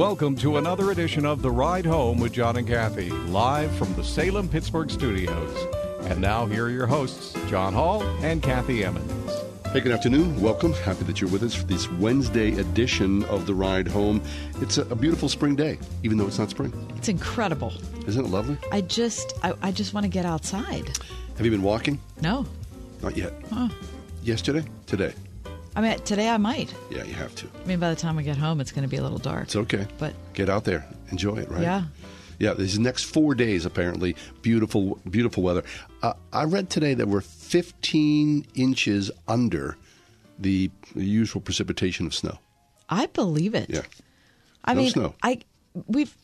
Welcome to another edition of The Ride Home with John and Kathy, live from the Salem Pittsburgh studios. And now, here are your hosts, John Hall and Kathy Emmons. Hey, good afternoon. Welcome. Happy that you're with us for this Wednesday edition of The Ride Home. It's a, a beautiful spring day, even though it's not spring. It's incredible. Isn't it lovely? I just, I, I just want to get outside. Have you been walking? No, Not yet. Yesterday? Today? I mean today I might. Yeah, you have to. I mean, by the time we get home, it's going to be a little dark. It's okay. But Get out there. Enjoy it, right? yeah, Yeah, these next four days, apparently, beautiful, beautiful weather. Uh, I read today that we're 15 inches under the usual precipitation of snow. I believe it. Yeah. I No mean, snow. I we've.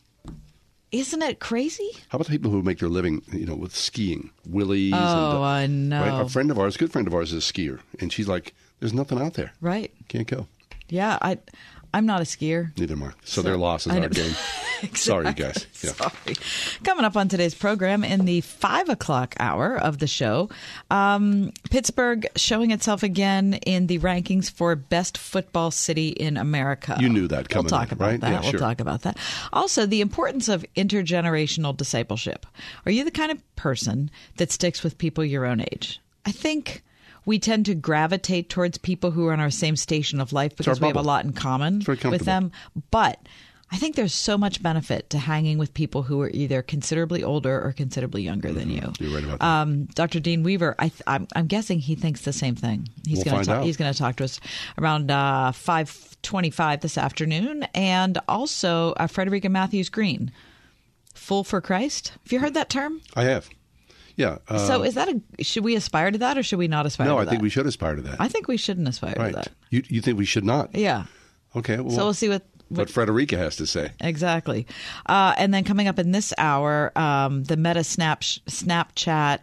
Isn't it crazy? How about the people who make their living, you know, with skiing, willies? and, Oh, I know. Right? A friend of ours, a good friend of ours, is a skier, and she's like, "There's nothing out there. Right? Can't go." Yeah. I, I'm not a skier. Neither am I. So, their loss is our game. Sorry, guys. Yeah. Sorry. Coming up on today's program in the five o'clock hour of the show, um, Pittsburgh showing itself again in the rankings for best football city in America. You knew that coming We'll talk in, about right? that. Yeah, we'll sure. talk about that. Also, the importance of intergenerational discipleship. Are you the kind of person that sticks with people your own age? I think. We tend to gravitate towards people who are in our same station of life because we have a lot in common with them. But I think there's so much benefit to hanging with people who are either considerably older or considerably younger than you. You're right about that. Um, Dr. Dean Weaver, I th- I'm, I'm guessing he thinks the same thing. He's We'll going to out. he's going to talk to us around uh, five twenty-five this afternoon, and also uh, Frederica Matthews Green, "Fool for Christ." Have you heard that term? I have. Yeah. Uh, so is that a should we aspire to that or should we not aspire? To that? No, I think we should aspire to that. I think we shouldn't aspire right. to that. You you think we should not? Yeah. Okay. Well, So we'll see what what Frederica has to say. Exactly. Uh, and then coming up in this hour, um, the Meta Snap Snapchat,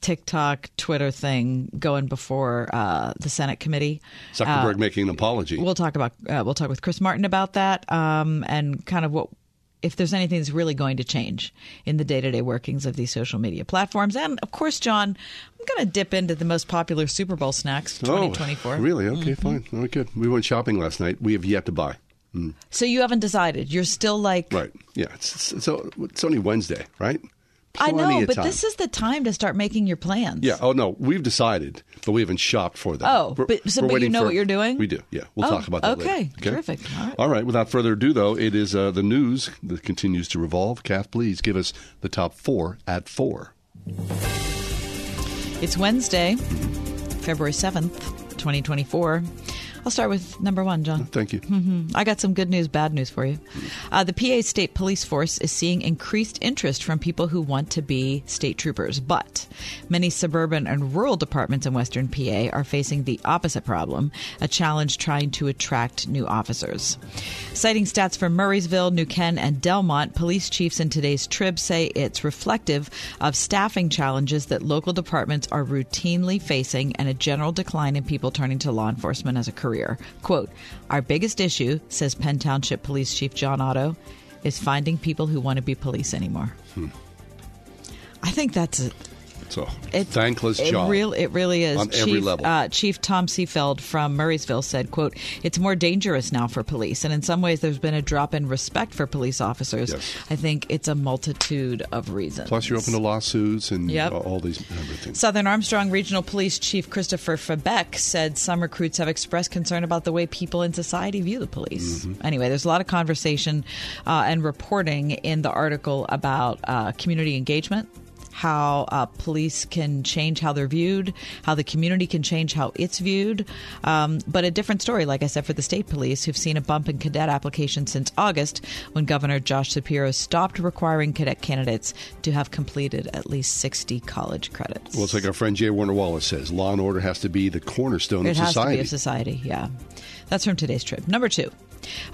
TikTok, Twitter thing going before uh, the Senate committee. Zuckerberg making an apology. We'll talk about uh, we'll talk with Chris Martin about that um, and kind of what if there's anything that's really going to change in the day-to-day workings of these social media platforms. And of course, John, I'm going to dip into the most popular Super Bowl snacks 2024. Oh, really? Okay, Mm-hmm. fine. All right, good. We went shopping last night. We have yet to buy. So you haven't decided. You're still like Right. Yeah. It's, it's, so it's only Wednesday, right? I know, but time. this is the time to start making your plans. Yeah. Oh no, we've decided, but we haven't shopped for that. Oh, We're- but- so- but you know for- what you're doing? We do. Yeah. We'll Oh, talk about that okay. later. Terrific. All right. All right. Without further ado, though, it is uh, the news that continues to revolve. Kath, please give us the top four at four. It's Wednesday, February 7th, 2024. I'll start with number one, John. Thank you. I got some good news, bad news for you. Uh, the PA State Police Force is seeing increased interest from people who want to be state troopers, but many suburban and rural departments in Western PA are facing the opposite problem a challenge trying to attract new officers. Citing stats from Murrysville, New Ken, and Delmont, police chiefs in today's Trib say it's reflective of staffing challenges that local departments are routinely facing and a general decline in people turning to law enforcement as a career. Quote, Our biggest issue, says Penn Township Police Chief John Otto, is finding people who want to be police anymore. Hmm. I think that's a, So it, thankless it job. Real, it really is. On Chief, every level. Uh, Chief Tom Seefeld from Murrysville said, "quote It's more dangerous now for police, and in some ways, there's been a drop in respect for police officers. Yes. I think it's a multitude of reasons. Plus, you're open to lawsuits and Yep. all these everything. Southern Armstrong Regional Police Chief Christopher Fabeck said some recruits have expressed concern about the way people in society view the police. Mm-hmm. Anyway, there's a lot of conversation uh, and reporting in the article about uh, community engagement. How uh, police can change how they're viewed, how the community can change how it's viewed. Um, but a different story, like I said, for the state police, who've seen a bump in cadet applications since August when Governor Josh Shapiro stopped requiring cadet candidates to have completed at least 60 college credits. Well, it's like our friend J. Warner Wallace says law and order has to be the cornerstone it of has to be of society, yeah. That's from today's Trib. Number two.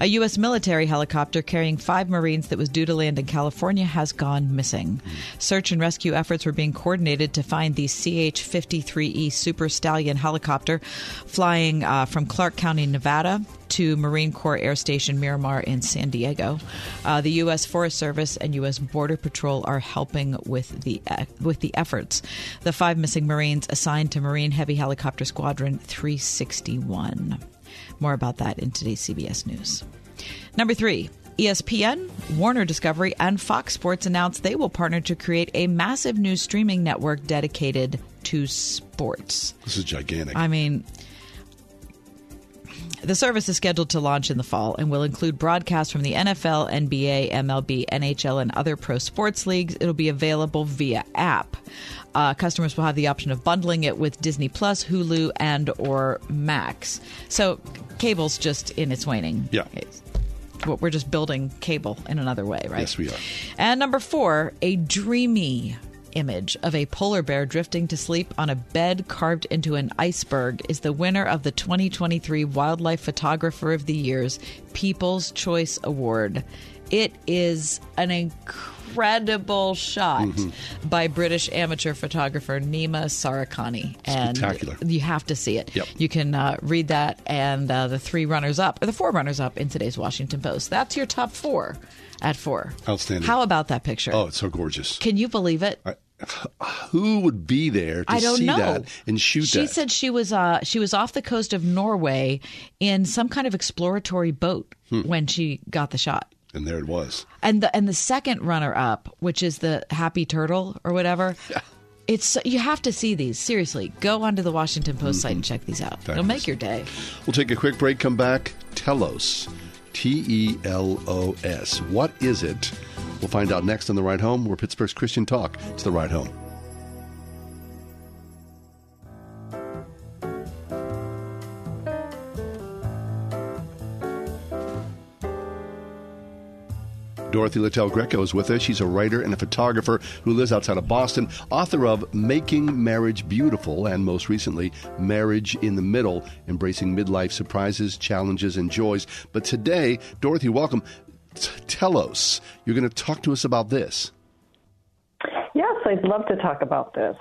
A U.S. military helicopter carrying five Marines that was due to land in California has gone missing. Search and rescue efforts were being coordinated to find the CH 53E Super Stallion helicopter flying uh, from Clark County, Nevada to Marine Corps Air Station Miramar in San Diego. Uh, the U.S. Forest Service and U.S. Border Patrol are helping with the uh, with the efforts. The five missing Marines assigned to Marine Heavy Helicopter Squadron 361. More about that in today's CBS News. Number three. ESPN, Warner Discovery, and Fox Sports announced they will partner to create a massive new streaming network dedicated to sports. This is gigantic. I mean, the service is scheduled to launch in the fall and will include broadcasts from the NFL, NBA, MLB, NHL, and other pro sports leagues. It'll be available via app. Uh, customers will have the option of bundling it with Disney Plus, Hulu, and or Max. So cable's just in its waning. Yeah. It's- we're just building cable in another way, right? Yes, we are. And number four, a dreamy image of a polar bear drifting to sleep on a bed carved into an iceberg is the winner of the 2023 Wildlife Photographer of the Year's People's Choice Award. It is an incredible shot Mm-hmm. by British amateur photographer Nima Sarikhani. And Spectacular. you have to see it. Yep. You can uh, read that and uh, the three runners up, or the four runners up in today's Washington Post. That's your top four at four. Outstanding. How about that picture? Oh, it's so gorgeous. Can you believe it? Who would be there to I don't see know. that and shoot she that? said she was uh, she was off the coast of Norway in some kind of exploratory boat Hmm. when she got the shot. and there it was. And the and the second runner up, which is the happy turtle or whatever. It's you have to see these seriously. Go onto the Washington Post site and check these out. It'll Fabulous. make your day. We'll take a quick break, come back. Telos. T E L O S. What is it? We'll find out next on The Ride Home, where Pittsburgh's Christian Talk. It's The Ride Home. Dorothy Littell Greco is with us. She's a writer and a photographer who lives outside of Boston, author of Making Marriage Beautiful, and most recently, Marriage in the Middle Embracing Midlife Surprises, Challenges, and Joys. But today, Dorothy, welcome. T- Telos, you're going to talk to us about this. Yes, I'd love to talk about this.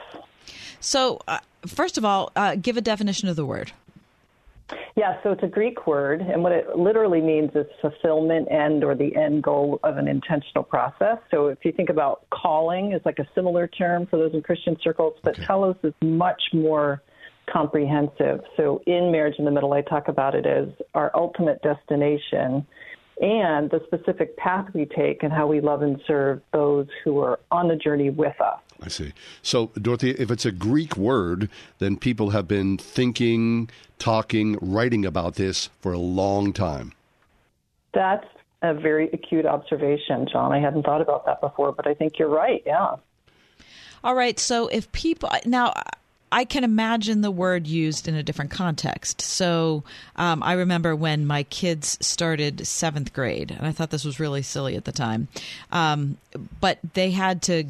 So, uh, first of all, uh, give a definition of the word. Yeah, so it's a Greek word, and what it literally means is fulfillment end or the end goal of an intentional process. So if you think about calling is like a similar term for those in Christian circles, but telos is much more comprehensive. So in Marriage in the Middle, I talk about it as our ultimate destination and the specific path we take and how we love and serve those who are on the journey with us. I see. So, Dorothy, if it's a Greek word, then people have been thinking, talking, writing about this for a long time. That's a very acute observation, John. I hadn't thought about that before, but I think you're right. Yeah. All right. So if people now. I can imagine the word used in a different context. So um, I remember when my kids started seventh grade, and I thought this was really silly at the time. Um, but they had to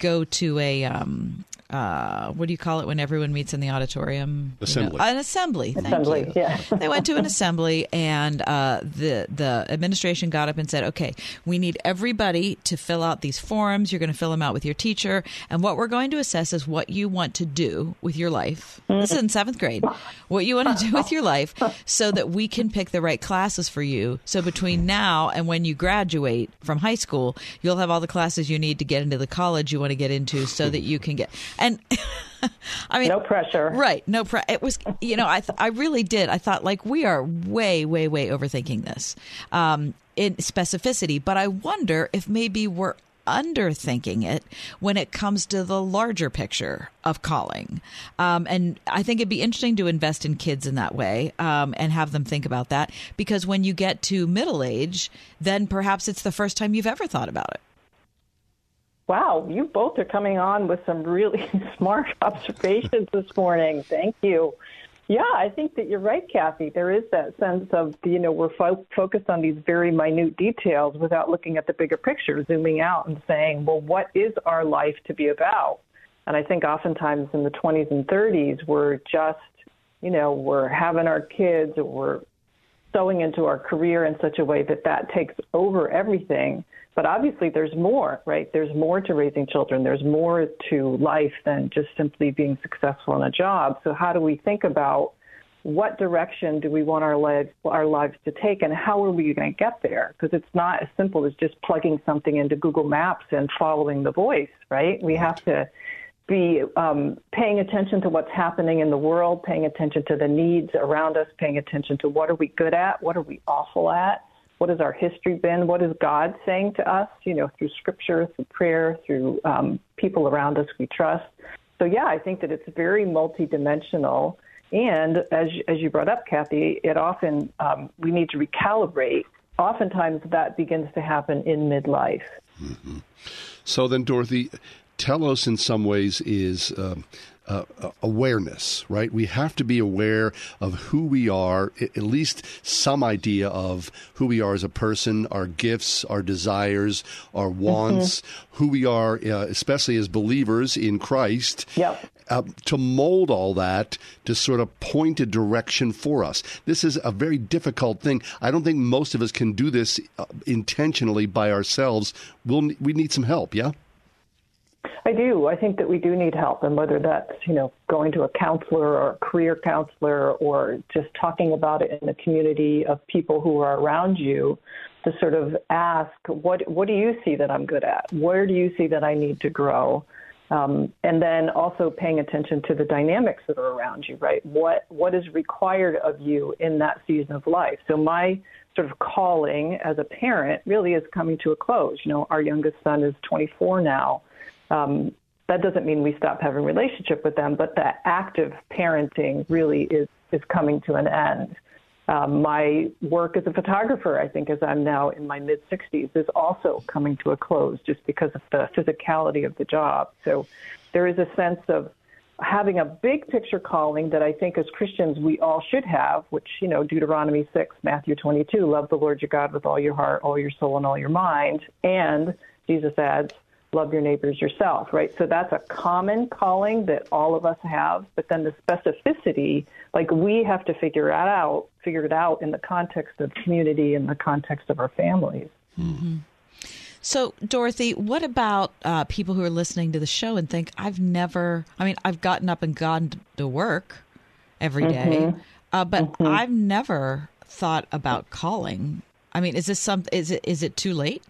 go to a um, uh, what do you call it when everyone meets in the auditorium? You know, Assembly. an assembly. Thank Assembly, you. yeah. they went to an assembly, and uh, the the administration got up and said, "Okay, we need everybody to fill out these forms. You're going to fill them out with your teacher, and what we're going to assess is what you want to do with your life. This is in seventh grade. What you want to do with your life, so that we can pick the right classes for you. So between now and when you graduate from high school, you'll have all the classes you need to get into the college you want to get into, so that you can get and." I mean, No pressure. Right. No pressure. It was, you know, I th- I really did. I thought like we are way, way, way overthinking this um, in specificity. But I wonder if maybe we're underthinking it when it comes to the larger picture of calling. Um, and I think it'd be interesting to invest in kids in that way um, and have them think about that because when you get to middle age, then perhaps it's the first time you've ever thought about it. Wow, you both are coming on with some really smart observations this morning. Thank you. Yeah, I think that you're right, Kathy. There is that sense of, you know, we're fo- focused on these very minute details without looking at the bigger picture, zooming out and saying, well, what is our life to be about? And I think oftentimes in the 20s and 30s, we're just, you know, we're having our kids or we're sowing into our career in such a way that that takes over everything. But obviously, there's more, right? There's more to raising children. There's more to life than just simply being successful in a job. So, how do we think about what direction do we want our lives our lives to take, and how are we going to get there? Because it's not as simple as just plugging something into Google Maps and following the voice, right? We have to be um, paying attention to what's happening in the world, paying attention to the needs around us, paying attention to what are we good at, what are we awful at, what has our history been, what is God saying to us, you know, through scripture, through prayer, through um, people around us we trust. So yeah, I think that it's very multidimensional. And as as you brought up, Kathy, it often um, we need to recalibrate. Oftentimes, that begins to happen in midlife. Mm-hmm. So then, Dorothy, telos in some ways is um, uh, awareness, right? We have to be aware of who we are, at least some idea of who we are as a person, our gifts, our desires, our wants, mm-hmm. who we are, uh, especially as believers in Christ. Yep. Uh, to mold all that to sort of point a direction for us. This is a very difficult thing. I don't think most of us can do this uh, intentionally by ourselves. We'll, we need some help, yeah? I do. I think that we do need help, and whether that's you know going to a counselor or a career counselor or just talking about it in the community of people who are around you, to sort of ask what what do you see that I'm good at? Where do you see that I need to grow? Um, and then also paying attention to the dynamics that are around you, right? What what is required of you in that season of life? So my sort of calling as a parent really is coming to a close. You know, our youngest son is 24 now. Um, that doesn't mean we stop having relationship with them, but that active parenting really is is coming to an end. Um, my work as a photographer, I think, as I'm now in my mid 60s, is also coming to a close just because of the physicality of the job. So there is a sense of having a big picture calling that I think as Christians we all should have, which, you know, Deuteronomy 6, Matthew 22, love the Lord your God with all your heart, all your soul, and all your mind. And Jesus adds, love your neighbors yourself, right? So that's a common calling that all of us have, but then the specificity, like we have to figure it out, figure it out in the context of community, in the context of our families. Mm-hmm. So, Dorothy, what about uh, people who are listening to the show and think, I've never, I mean, I've gotten up and gone to work every day, mm-hmm. uh, but mm-hmm. I've never thought about calling. I mean, is this some, is it, is it too late?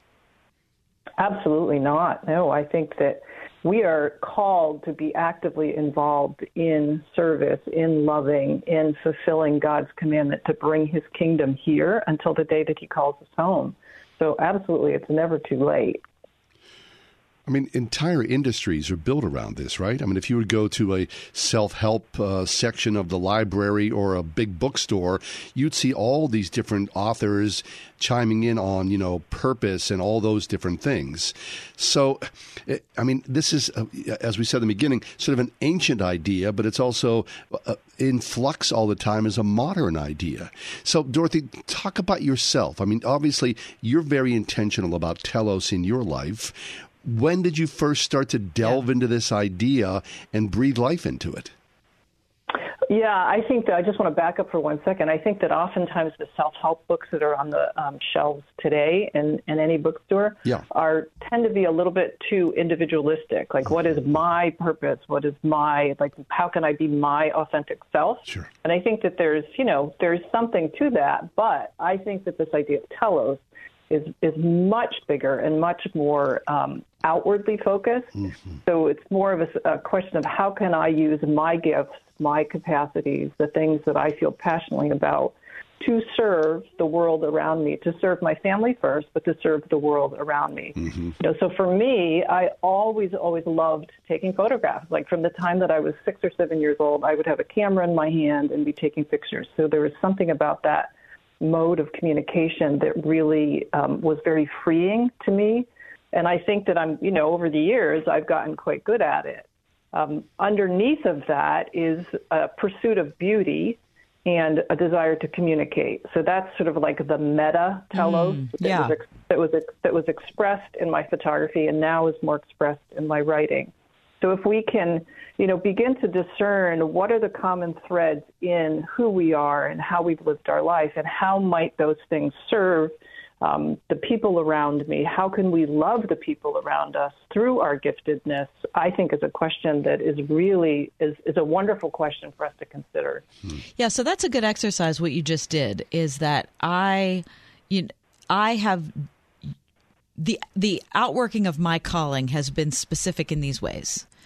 Absolutely not. No, I think that we are called to be actively involved in service, in loving, in fulfilling God's commandment to bring his kingdom here until the day that he calls us home. So, absolutely, it's never too late. I mean, entire industries are built around this, right? I mean, if you would go to a self help uh, section of the library or a big bookstore, you'd see all these different authors chiming in on, you know, purpose and all those different things. So, eh, I mean, this is, uh, as we said in the beginning, sort of an ancient idea, but it's also uh, in flux all the time as a modern idea. So, Dorothy, talk about yourself. I mean, obviously, you're very intentional about telos in your life when did you first start to delve into this idea and breathe life into it? Yeah, I think that I just want to back up for one second. I think that oftentimes the self-help books that are on the um, shelves today in, in any bookstore yeah. are tend to be a little bit too individualistic. Like, what is my purpose? What is my like? How can I be my authentic self? Sure. And I think that there's you know there's something to that, but I think that this idea of telos is is much bigger and much more um, outwardly focused. Mm-hmm. So it's more of a, a, question of how can I use my gifts, my capacities, the things that I feel passionately about to serve the world around me, to serve my family first, but to serve the world around me. Mm-hmm. You know, so for me, I always, always loved taking photographs. Like from the time that I was six or seven years old, I would have a camera in my hand and be taking pictures. So there was something about that mode of communication that really um, was very freeing to me And I think that I'm, you know, over the years, I've gotten quite good at it. Um, underneath of that is a pursuit of beauty and a desire to communicate. So that's sort of like the meta telos Mm, that, was ex- that was ex- that was expressed in my photography and now is more expressed in my writing. So if we can, you know, begin to discern what are the common threads in who we are and how we've lived our life and how might those things serve um, the people around me, how can we love the people around us through our giftedness? I think is a question that is really is, is a wonderful question for us to consider. Yeah, so that's a good exercise. What you just did is that I, you, I have the the outworking of my calling has been specific in these ways.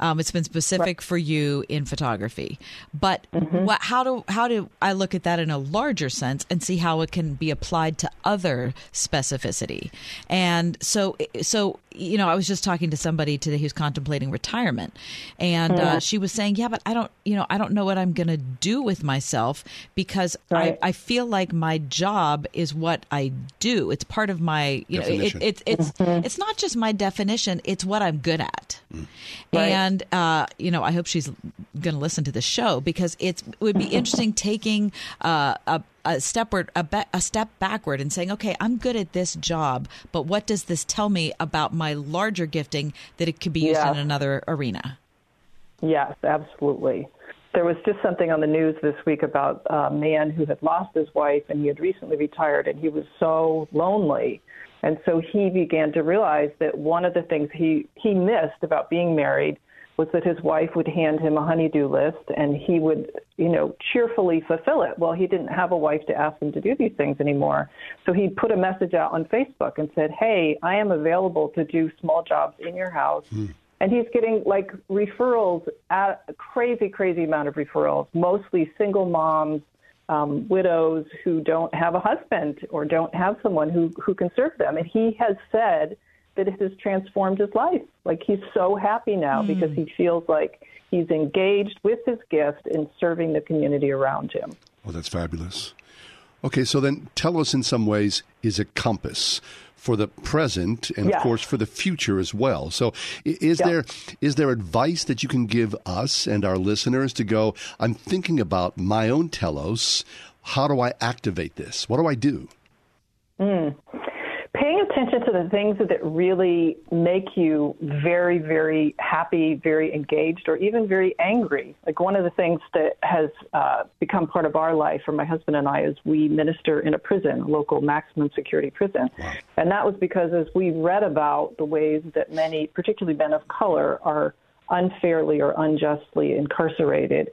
Um, it's been specific for you in photography, but what, how do how do I look at that in a larger sense and see how it can be applied to other specificity? And so, so you know, I was just talking to somebody today who's contemplating retirement, and uh, she was saying, "Yeah, but I don't, you know, I don't know what I'm going to do with myself because Right. I, I feel like my job is what I do. It's part of my, you know, it, it, it's it's not just my definition; it's what I'm good at. Right. And uh, you know, I hope she's going to listen to the show because it's it would be interesting taking uh, a a stepward a, ba- a step backward and saying, okay, I'm good at this job, but what does this tell me about my larger gifting that it could be used in another arena? Yes, absolutely. There was just something on the news this week about a man who had lost his wife and he had recently retired and he was so lonely. And so he began to realize that one of the things he, he missed about being married was that his wife would hand him a honey-do list and he would, you know, cheerfully fulfill it. Well, he didn't have a wife to ask him to do these things anymore. So he put a message out on Facebook and said, Hey, I am available to do small jobs in your house. And he's getting like referrals at a crazy, crazy amount of referrals, mostly single moms, um, widows who don't have a husband or don't have someone who, who can serve them. And he has said that it has transformed his life. Like he's so happy now hmm. because he feels like he's engaged with his gift in serving the community around him. Oh, that's fabulous. Okay, so then telos in some ways is a compass for the present and of course for the future as well. So is Yeah. there is there advice that you can give us and our listeners to go I'm thinking about my own telos, how do I activate this? What do I do? paying attention the things that really make you very, very happy, very engaged, or even very angry. Like one of the things that has uh, become part of our life for my husband and I is we minister in a prison, a local maximum security prison. And that was because as we read about the ways that many, particularly men of color, are unfairly or unjustly incarcerated,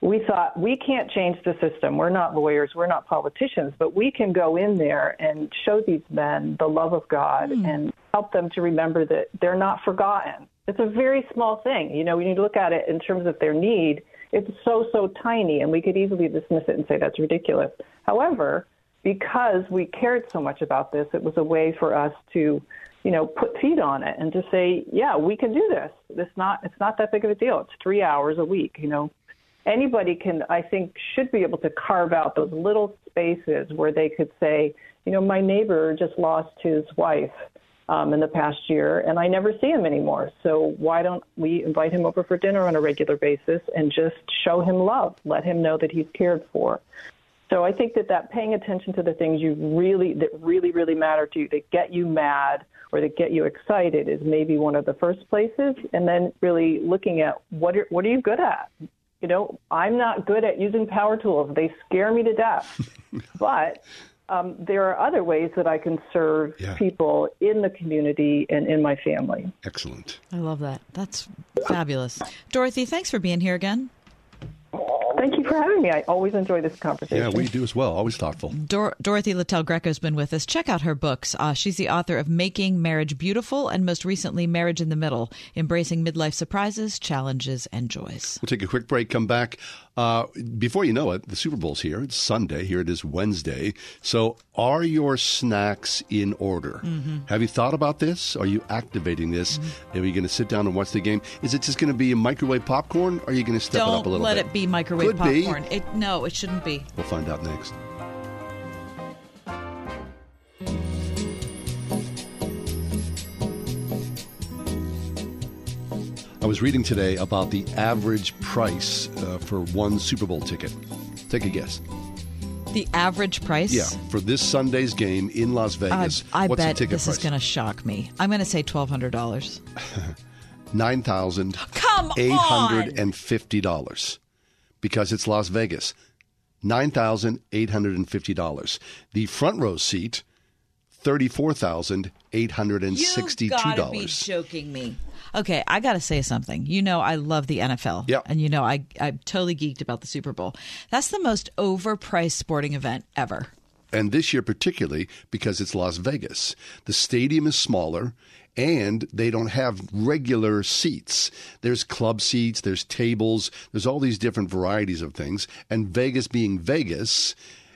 we thought we can't change the system. We're not lawyers, we're not politicians, but we can go in there and show these men the love of God hmm. and help them to remember that they're not forgotten. It's a very small thing. You know, when you look at it in terms of their need, it's so, so tiny, and we could easily dismiss it and say that's ridiculous. However, because we cared so much about this, it was a way for us to, you know, put feet on it and to say, yeah, we can do this. It's not, it's not that big of a deal. It's three hours a week, you know anybody can, I think, should be able to carve out those little spaces where they could say, you know, my neighbor just lost his wife um, in the past year, and I never see him anymore. So why don't we invite him over for dinner on a regular basis and just show him love, let him know that he's cared for. So I think that that paying attention to the things you really that really really matter to you that get you mad or that get you excited is maybe one of the first places, and then really looking at what are, what are you good at. You know, I'm not good at using power tools; they scare me to death. but um, there are other ways that I can serve Yeah. people in the community and in my family. Excellent. I love that. That's fabulous. Dorothy, thanks for being here again. Thank you for having me. I always enjoy this conversation. Yeah, we do as well. Always thoughtful. Dor- Dorothy Littell Greco has been with us. Check out her books. Uh, she's the author of Making Marriage Beautiful and most recently Marriage in the Middle, Embracing Midlife Surprises, Challenges, and Joys. We'll take a quick break, come back. Uh, before you know it, the Super Bowl's here. It's Sunday. Here it is Wednesday. So, are your snacks in order? Mm-hmm. Have you thought about this? Are you activating this? Are you going to sit down and watch the game? Is it just going to be a microwave popcorn? Or are you going to step it Don't up a little let bit? Let it be microwave Could be. popcorn. It, no, it shouldn't be. We'll find out next. I was reading today about the average price uh, for one Super Bowl ticket. Take a guess. The average price? Yeah, for this Sunday's game in Las Vegas. I what's bet the ticket this price? is going to shock me. I'm going to say $1,200. Nine thousand Come eight hundred on! and fifty dollars because it's Las Vegas. Nine thousand eight hundred and fifty dollars. The front row seat, thirty-four thousand eight hundred and sixty-two dollars. joking me. Okay, I got to say something. You know, I love the NFL. Yeah. And you know, I, I'm totally geeked about the Super Bowl. That's the most overpriced sporting event ever. and this year particularly because it's Las Vegas. The stadium is smaller and they don't have regular seats. There's club seats, there's tables, there's all these different varieties of things. And Vegas being Vegas,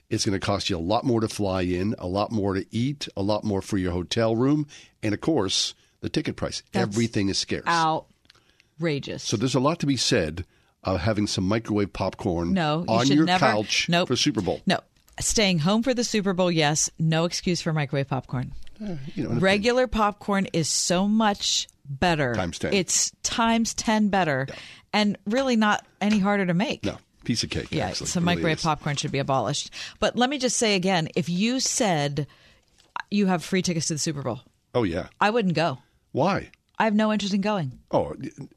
it's going to cost you a lot more to fly in, a lot more to eat, a lot more for your hotel room, and of course, the ticket price. That's Everything is scarce. Outrageous. So there's a lot to be said of having some microwave popcorn no, you on should your never, couch nope, for Super Bowl. No, staying home for the Super Bowl. Yes, no excuse for microwave popcorn. Eh, you know, Regular popcorn is so much better. Times 10. It's times ten better, and really not any harder to make. no, piece of cake. Yeah, actually. so really microwave is. popcorn should be abolished. But let me just say again, if you said you have free tickets to the Super Bowl, Oh yeah. I wouldn't go. Why? I have no interest in going. Oh,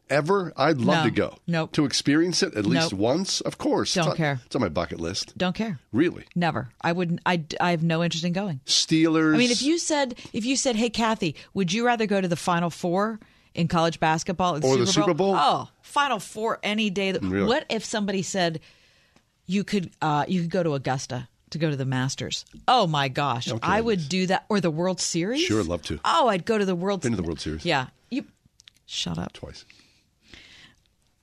ever? I'd love No. to go. Nope. To experience it at least Nope. once, of course. Don't it's on, care. It's on my bucket list. Don't care. Really? Never. I wouldn't. I, I have no interest in going. Steelers. I mean, if you said if you said, "Hey, Kathy, would you rather go to the Final Four in college basketball Or the Super Bowl? Oh, Final Four any day. That, Really? What if somebody said you could uh, you could go to Augusta to go to the Masters? Oh my gosh, Okay. I would do that. Or the World Series? Sure, love to. Oh, I'd go to the World. Been to the World Series. Yeah, you. Shut up. twice.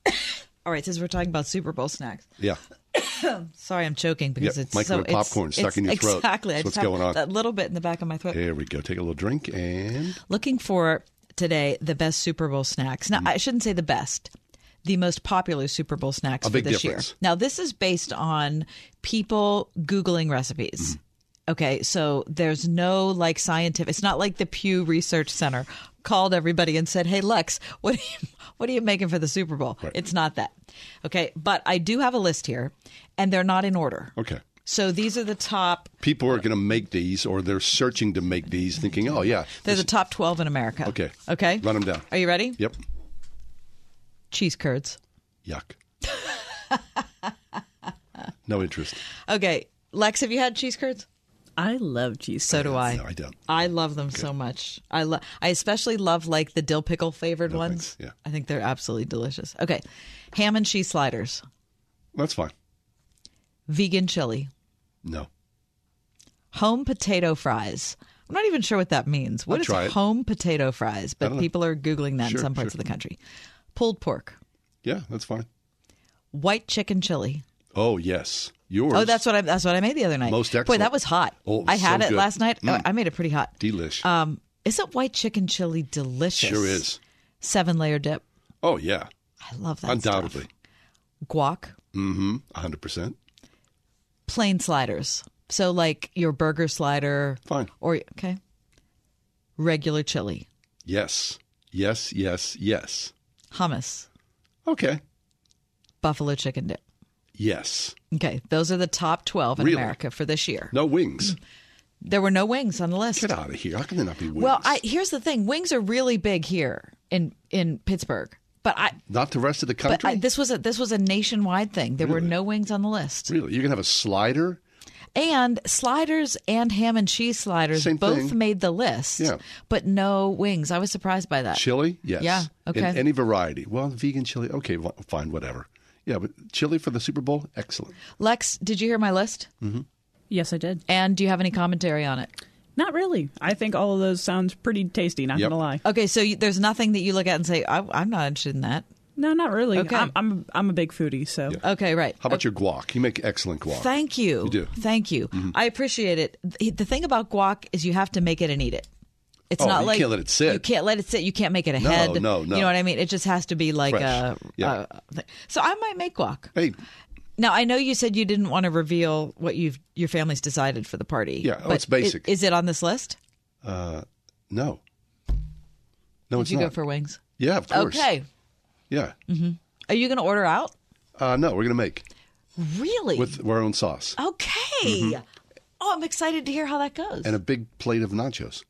All right, since we're talking about Super Bowl snacks, Yeah. sorry, I'm choking because it's microwave so it's- popcorn stuck it's- in your throat. Exactly, That's what's going on. That little bit in the back of my throat. There we go. Take a little drink and looking for today the best Super Bowl snacks. Now, mm. I shouldn't say the best, the most popular Super Bowl snacks for this difference. year. Now, this is based on people Googling recipes. Mm. Okay, so there's no like scientific. It's not like the Pew Research Center called everybody and said, "Hey, Lex, what are you, what are you making for the Super Bowl?" It's not that. Okay, but I do have a list here, and they're not in order. okay. So these are the top. People are going to make these, or they're searching to make these, thinking, "Oh yeah, They're this- the top twelve in America. Okay. Okay. Run them down. Are you ready? Yep. Cheese curds. Yuck. no interest. Okay, Lex, have you had cheese curds? I love cheese. So do I. No, I don't. I love them so much. I love. I especially love like the dill pickle flavored No, ones. thanks. Yeah. I think they're absolutely delicious. Okay, ham and cheese sliders, That's fine. vegan chili, No. home potato fries. I'm not even sure what that means. What I'll is try home potato fries? But don't know. people are googling that Sure, in some parts sure. of the country. Pulled pork, Yeah, that's fine. white chicken chili. Oh yes, yours. Oh, that's what I that's what I made the other night. Most Boy, that was hot. Oh, I had so it good. last night. Mm. I made it pretty hot. delish. Um, isn't white chicken chili delicious? sure is. Seven layer dip. Oh yeah, I love that. undoubtedly. Stuff. Guac, Mm-hmm. hundred percent. plain sliders. So like your burger slider. Fine. Or okay. Regular chili, Yes. Yes. Yes. Yes. Hummus, Okay. buffalo chicken dip. Yes. Okay, those are the top twelve in Really? America for this year. No wings. There were no wings on the list. Get out of here. How can there not be wings? Well, I, here's the thing: wings are really big here in in Pittsburgh, but I not the rest of the but country. I, this was a this was a nationwide thing. There were no wings on the list, really, you can have a slider. And sliders and ham and cheese sliders Same both thing. made the list. Yeah. but no wings. I was surprised by that. Chili, yes. Yeah, okay. In any variety. Well, vegan chili, okay, fine, whatever. Yeah, but chili for the Super Bowl, excellent. Lex, did you hear my list? Mm-hmm. Yes, I did. And do you have any commentary on it? Not really. I think all of those sounds pretty tasty. Not Yep. gonna lie. Okay, so you, there's nothing that you look at and say, I, I'm not interested in that. No, not really. Okay. I'm I'm, I'm a big foodie, so Okay, right. How about your guac? You make excellent guac. Thank you. You do. Mm-hmm. Thank you. I appreciate it. The the thing about guac is you have to make it and eat it. It's Oh, not you like you can't let it sit. You can't let it sit. You can't make it a No, head. no, no. You know what I mean? It just has to be like Fresh. a. Yeah. a thing. so I might make guac. Hey, Now I know you said you didn't want to reveal what you've your family's decided for the party. Yeah, oh, but it's basic. i- Is, it on this list? Uh, no. No, Did it's you not. go for wings? yeah, of course. Okay. Yeah. Are you going to order out? Uh, no, we're going to make Really? with our own sauce okay. Oh, I'm excited to hear how that goes. and a big plate of nachos.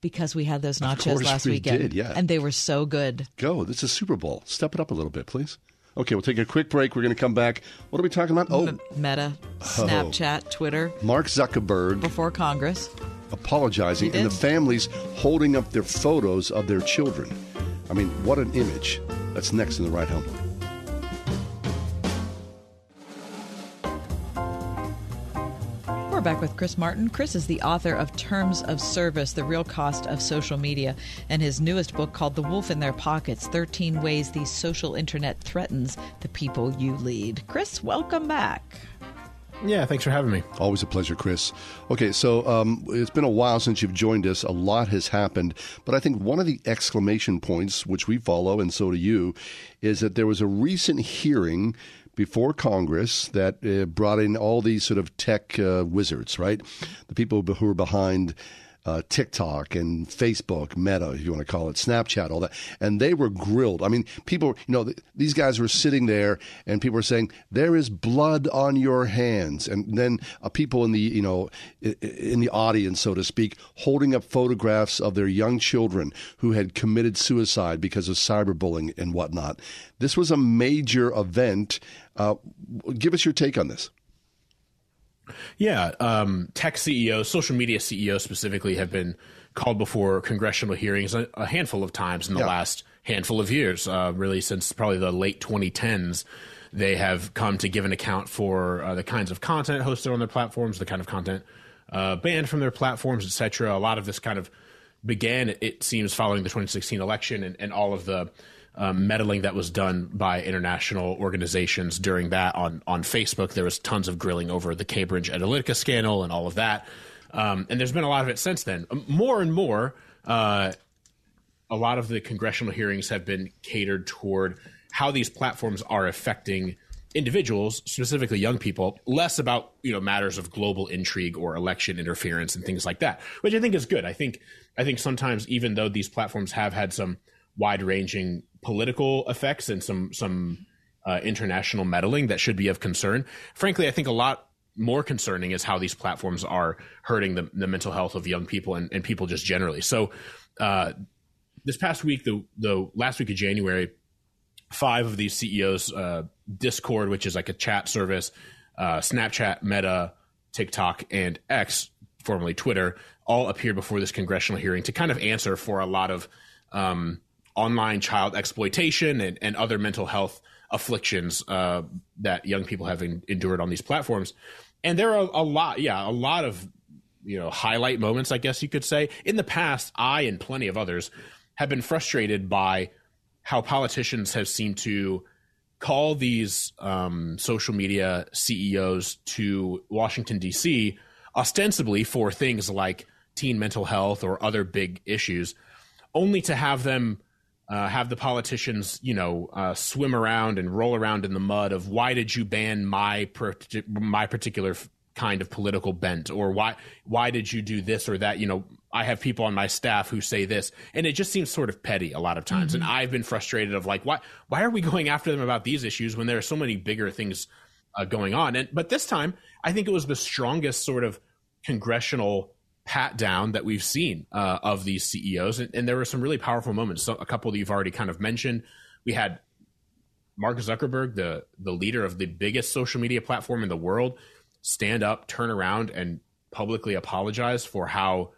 because we had those nachos last we weekend. did, yeah. And they were so good. Go. This is Super Bowl. Step it up a little bit, please. Okay, we'll take a quick break. We're going to come back. What are we talking about? Oh, M- Meta, Snapchat, Twitter, Mark Zuckerberg before Congress. apologizing and the families holding up their photos of their children. I mean, what an image. That's next in the ride home. We're back with Chris Martin. Chris is the author of Terms of Service The Real Cost of Social Media, and his newest book called The Wolf in Their Pockets 13 Ways the Social Internet Threatens the People You Lead. Chris, welcome back. Yeah, thanks for having me. Always a pleasure, Chris. Okay, so um, it's been a while since you've joined us. A lot has happened, but I think one of the exclamation points, which we follow, and so do you, is that there was a recent hearing before Congress that uh, brought in all these sort of tech uh, wizards, right? The people who are behind uh, TikTok and Facebook, Meta, if you want to call it, Snapchat, all that. And they were grilled. I mean, people, you know, th- these guys were sitting there and people were saying, there is blood on your hands. And then uh, people in the, you know, in the audience, so to speak, holding up photographs of their young children who had committed suicide because of cyberbullying and whatnot. This was a major event. Uh, give us your take on this. Yeah, um, tech CEOs, social media CEOs specifically, have been called before congressional hearings a, a handful of times in the Yeah. last handful of years, uh, really since probably the late 2010s. They have come to give an account for uh, the kinds of content hosted on their platforms, the kind of content uh, banned from their platforms, etc. A lot of this kind of began, it seems, following the 2016 election and, and all of the um, meddling that was done by international organizations during that on on Facebook. There was tons of grilling over the Cambridge Analytica scandal and all of that, um, and there's been a lot of it since then. Um, More and more, uh, a lot of the congressional hearings have been catered toward how these platforms are affecting individuals, specifically young people, less about you know matters of global intrigue or election interference and things like that, which I think is good. I think I think sometimes even though these platforms have had some wide-ranging political effects and some some uh, international meddling that should be of concern. Frankly, I think a lot more concerning is how these platforms are hurting the, the mental health of young people and, and people just generally. So, uh, this past week, the the last week of January, five of these CEOs, uh, Discord, which is like a chat service, uh, Snapchat, Meta, TikTok, and X, formerly Twitter, all appeared before this congressional hearing to kind of answer for a lot of um, online child exploitation and, and other mental health afflictions uh, that young people have en- endured on these platforms. And there are a lot, yeah, a lot of you know highlight moments, I guess you could say. In the past, I and plenty of others have been frustrated by how politicians have seemed to call these um, social media CEOs to Washington D.C. ostensibly for things like teen mental health or other big issues, only to have them uh, have the politicians, you know, uh, swim around and roll around in the mud of why did you ban my per- my particular f- kind of political bent or why why did you do this or that? You know, I have people on my staff who say this, and it just seems sort of petty a lot of times. And I've been frustrated of like, why why are we going after them about these issues when there are so many bigger things uh, going on? And but this time, I think it was the strongest sort of congressional pat down that we've seen uh, of these CEOs, and, and there were some really powerful moments. So a couple that you've already kind of mentioned. We had Mark Zuckerberg, the the leader of the biggest social media platform in the world, stand up, turn around, and publicly apologize for how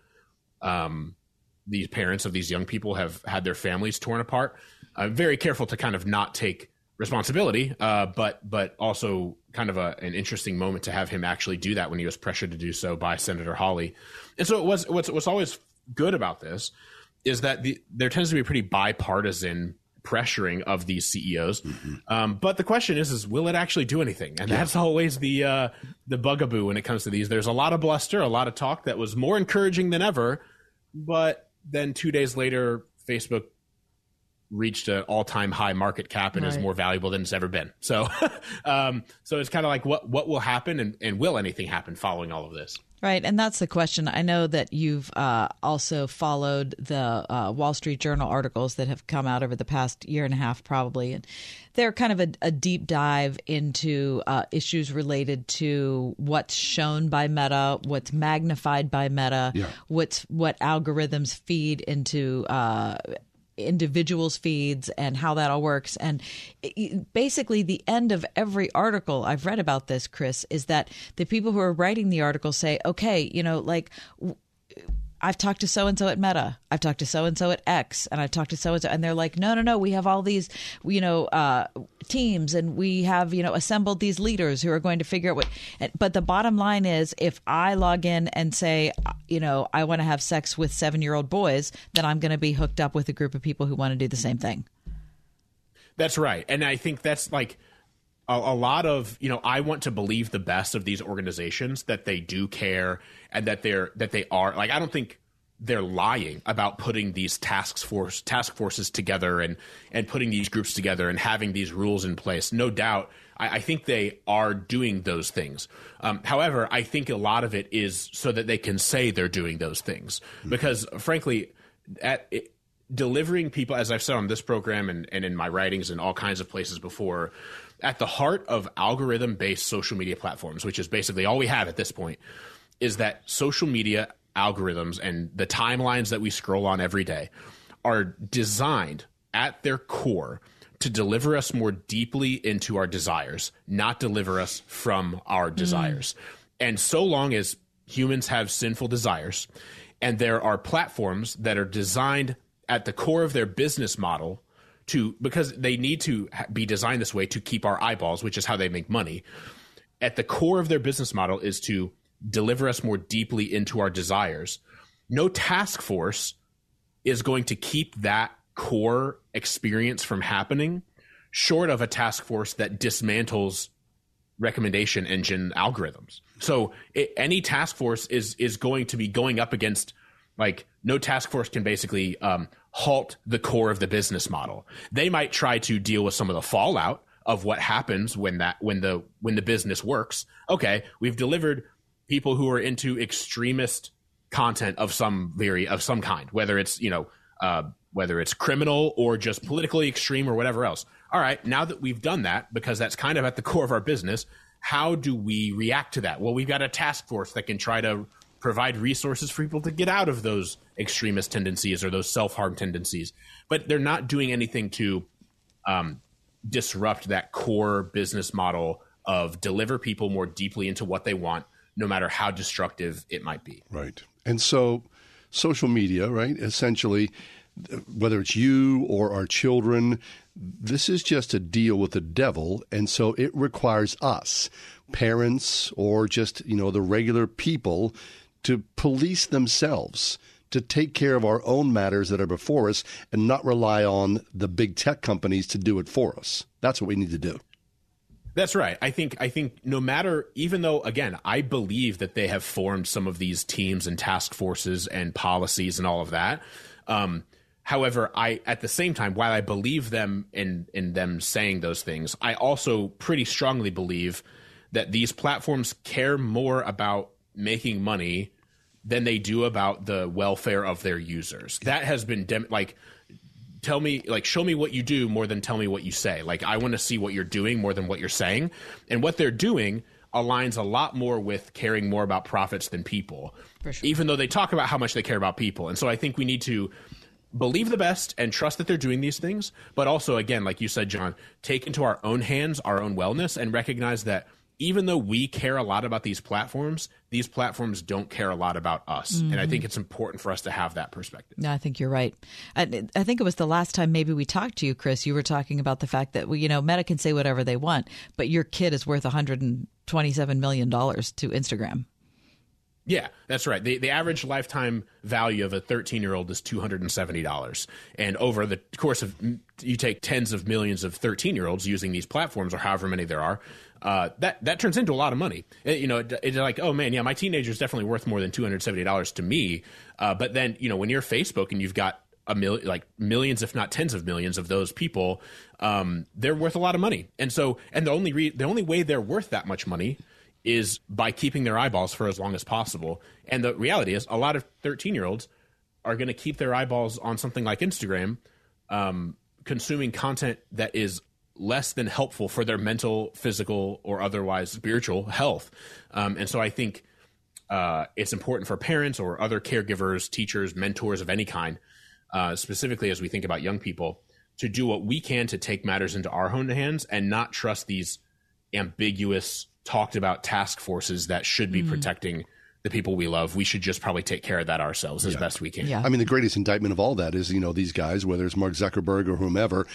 um, these parents of these young people have had their families torn apart. Very careful to kind of not take responsibility, uh, but but also kind of a, an interesting moment to have him actually do that when he was pressured to do so by Senator Hawley. And so it was what's what's always good about this is that the, there tends to be a pretty bipartisan pressuring of these CEOs. Um, but the question is, is will it actually do anything? And that's always the uh, the bugaboo when it comes to these. There's a lot of bluster, a lot of talk that was more encouraging than ever, but then two days later, Facebook reached an all-time high market cap and right. is more valuable than it's ever been. So, um, so it's kind of like what what will happen, and, and will anything happen following all of this? Right, and that's the question. I know that you've uh, also followed the uh, Wall Street Journal articles that have come out over the past year and a half, probably, and they're kind of a, a deep dive into uh, issues related to what's shown by Meta, what's magnified by Meta, yeah. what's what algorithms feed into uh, individuals' feeds and how that all works. And basically, the end of every article I've read about this, Chris, is that the people who are writing the article say, okay, you know, like I've talked to so and so at Meta. I've talked to so and so at X, and I've talked to so and so, and they're like, no, no, no. We have all these, you know, uh, teams, and we have, you know, assembled these leaders who are going to figure out what. But the bottom line is, if I log in and say, you know, I want to have sex with seven-year-old boys, then I'm going to be hooked up with a group of people who want to do the same thing. That's right, and I think that's like a, a, lot of you know i want to believe the best of these organizations that they do care and that they're that they are like i don't think they're lying about putting these task force task forces together and and putting these groups together and having these rules in place. No doubt i, I think they are doing those things. Um, however i think a lot of it is so that they can say they're doing those things. Because frankly at it, delivering people as i've said on this program and, and in my writings and all kinds of places before at the heart of algorithm based social media platforms, which is basically all we have at this point, is that social media algorithms and the timelines that we scroll on every day are designed at their core to deliver us more deeply into our desires, not deliver us from our desires. Mm. And so long as humans have sinful desires, and there are platforms that are designed at the core of their business model to because they need to be designed this way to keep our eyeballs, which is how they make money. At the core of their business model is to deliver us more deeply into our desires. No task force is going to keep that core experience from happening short of a task force that dismantles recommendation engine algorithms. So it, any task force is is going to be going up against like no task force can basically um, halt the core of the business model. They might try to deal with some of the fallout of what happens when that when the when the business works. Okay, we've delivered people who are into extremist content of some very of some kind, whether it's you know uh, whether it's criminal or just politically extreme or whatever else. All right, now that we've done that, because that's kind of at the core of our business, how do we react to that? Well, we've got a task force that can try to provide resources for people to get out of those extremist tendencies or those self harm tendencies. But they're not doing anything to um, disrupt that core business model of deliver people more deeply into what they want, no matter how destructive it might be. Right. And so, social media, right, essentially, whether it's you or our children, this is just a deal with the devil. And so it requires us, parents or just, you know, the regular people to police themselves, to take care of our own matters that are before us and not rely on the big tech companies to do it for us. That's what we need to do. That's right. I think I think no matter even though again, I believe that they have formed some of these teams and task forces and policies and all of that. Um, however, I at the same time, while I believe them in in them saying those things, I also pretty strongly believe that these platforms care more about making money than they do about the welfare of their users. That has been dem- like tell me like show me what you do more than tell me what you say. Like I want to see what you're doing more than what you're saying. And what they're doing aligns a lot more with caring more about profits than people. Sure. Even though they talk about how much they care about people. And so I think we need to believe the best and trust that they're doing these things, but also again like you said John, take into our own hands our own wellness and recognize that even though we care a lot about these platforms, these platforms don't care a lot about us. Mm-hmm. And I think it's important for us to have that perspective. No, I think you're right. I, I, think it was the last time maybe we talked to you, Chris. You were talking about the fact that, you know, Meta can say whatever they want, but your kid is worth $127 million to Instagram. Yeah, that's right. The the average lifetime value of a 13 year old is $270. And over the course of, you take tens of millions of 13 year olds using these platforms or however many there are, uh, that that turns into a lot of money. It, you know, it, it's like, oh man, yeah, my teenager is definitely worth more than two hundred seventy dollars to me. Uh, but then, you know, when you're Facebook and you've got a million, like millions, if not tens of millions of those people, um, they're worth a lot of money. And so, and the only re- the only way they're worth that much money is by keeping their eyeballs for as long as possible. And the reality is, a lot of 13 year olds are going to keep their eyeballs on something like Instagram, um, consuming content that is less than helpful for their mental, physical, or otherwise spiritual health. Um, and so I think uh, it's important for parents or other caregivers, teachers, mentors of any kind, uh, specifically as we think about young people, to do what we can to take matters into our own hands and not trust these ambiguous, talked about task forces that should be mm. protecting the people we love, we should just probably take care of that ourselves as yeah. best we can. Yeah. I mean, the greatest indictment of all that is, you know, these guys, whether it's Mark Zuckerberg or whomever,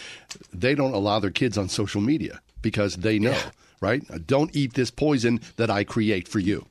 they don't allow their kids on social media because they know, yeah. right? Don't eat this poison that I create for you.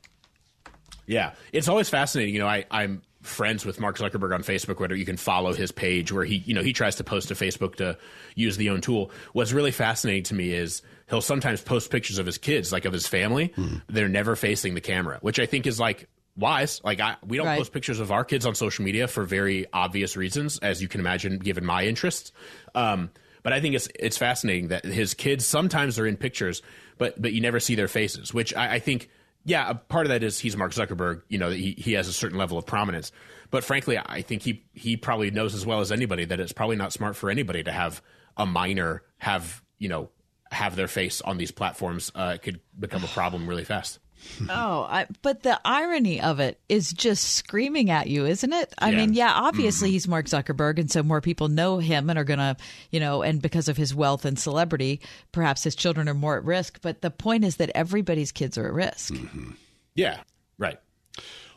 Yeah. It's always fascinating. You know, I, I'm friends with Mark Zuckerberg on Facebook, where you can follow his page where he, you know, he tries to post to Facebook to use the own tool. What's really fascinating to me is he'll sometimes post pictures of his kids, like of his family. Mm-hmm. They're never facing the camera, which I think is like wise. Like I, we don't right. post pictures of our kids on social media for very obvious reasons, as you can imagine, given my interests. Um, but I think it's it's fascinating that his kids sometimes are in pictures, but but you never see their faces, which I, I think. Yeah, a part of that is he's Mark Zuckerberg. You know, he he has a certain level of prominence. But frankly, I think he he probably knows as well as anybody that it's probably not smart for anybody to have a minor have you know have their face on these platforms, uh, it could become a problem really fast. Oh, I, but the irony of it is just screaming at you, isn't it? I yeah. mean, yeah, obviously mm-hmm. he's Mark Zuckerberg, and so more people know him and are going to, you know, and because of his wealth and celebrity, perhaps his children are more at risk. But the point is that everybody's kids are at risk. Mm-hmm. Yeah, right.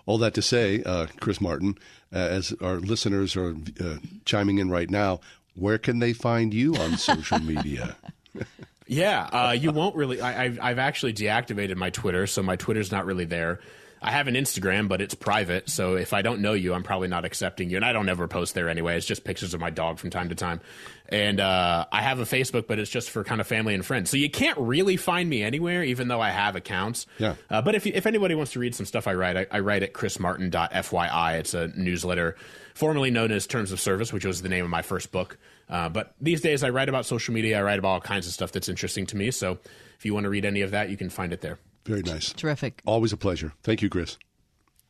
All that to say, uh, Chris Martin, uh, as our listeners are uh, chiming in right now, where can they find you on social media? Yeah, uh, you won't really. I, have I've actually deactivated my Twitter, so my Twitter's not really there. I have an Instagram, but it's private. So if I don't know you, I'm probably not accepting you. And I don't ever post there anyway. It's just pictures of my dog from time to time. And uh, I have a Facebook, but it's just for kind of family and friends. So you can't really find me anywhere, even though I have accounts. Yeah. Uh, but if, if anybody wants to read some stuff I write, I, I write at chrismartin.fyi. It's a newsletter formerly known as Terms of Service, which was the name of my first book. Uh, but these days, I write about social media. I write about all kinds of stuff that's interesting to me. So if you want to read any of that, you can find it there. Very nice. Terrific. Always a pleasure. Thank you, Chris.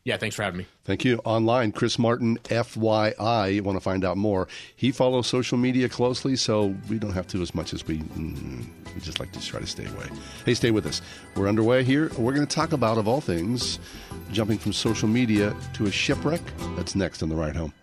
Yeah, thanks for having me. Thank you. Online, Chris Martin, FYI. You want to find out more. He follows social media closely, so we don't have to as much as we, mm, we just like to try to stay away. Hey, stay with us. We're underway here. We're going to talk about, of all things, jumping from social media to a shipwreck. That's next on the ride home.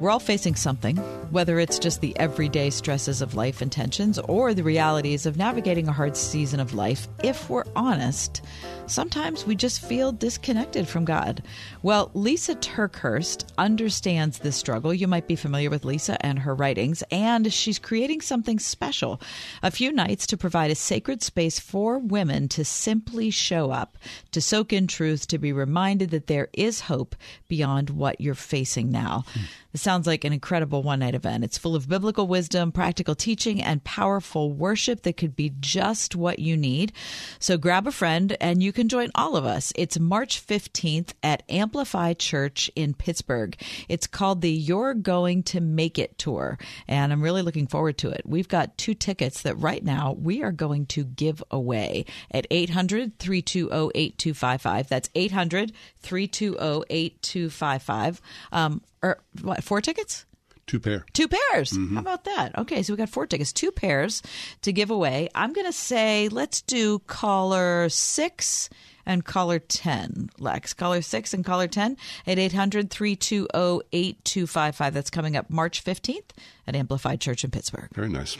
We're all facing something, whether it's just the everyday stresses of life and tensions or the realities of navigating a hard season of life. If we're honest, sometimes we just feel disconnected from God. Well, Lisa TerKeurst understands this struggle. You might be familiar with Lisa and her writings, and she's creating something special a few nights to provide a sacred space for women to simply show up, to soak in truth, to be reminded that there is hope beyond what you're facing now. Hmm. This sounds like an incredible one night event. It's full of biblical wisdom, practical teaching, and powerful worship that could be just what you need. So grab a friend and you can join all of us. It's March 15th at Amplify Church in Pittsburgh. It's called the You're Going to Make It Tour, and I'm really looking forward to it. We've got two tickets that right now we are going to give away at 800 320 8255. That's 800 320 8255. Um, or what? Four tickets? Two pair. Two pairs. Mm-hmm. How about that? Okay, so we got four tickets, two pairs to give away. I'm going to say let's do caller six and caller 10. Lex, caller 6 and caller 10 at 800 320 8255. That's coming up March 15th at Amplified Church in Pittsburgh. Very nice.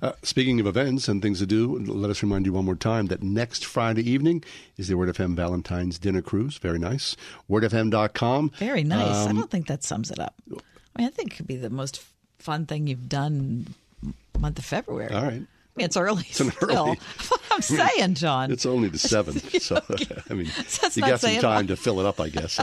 Uh, speaking of events and things to do, let us remind you one more time that next Friday evening is the Word FM Valentine's Dinner Cruise. Very nice. WordFM.com. Very nice. Um, I don't think that sums it up. I mean, I think it could be the most fun thing you've done month of February. All right. I mean, It's early. It's an still. early. I'm saying, John. It's only the seventh, so I mean, That's you got some time to fill it up, I guess.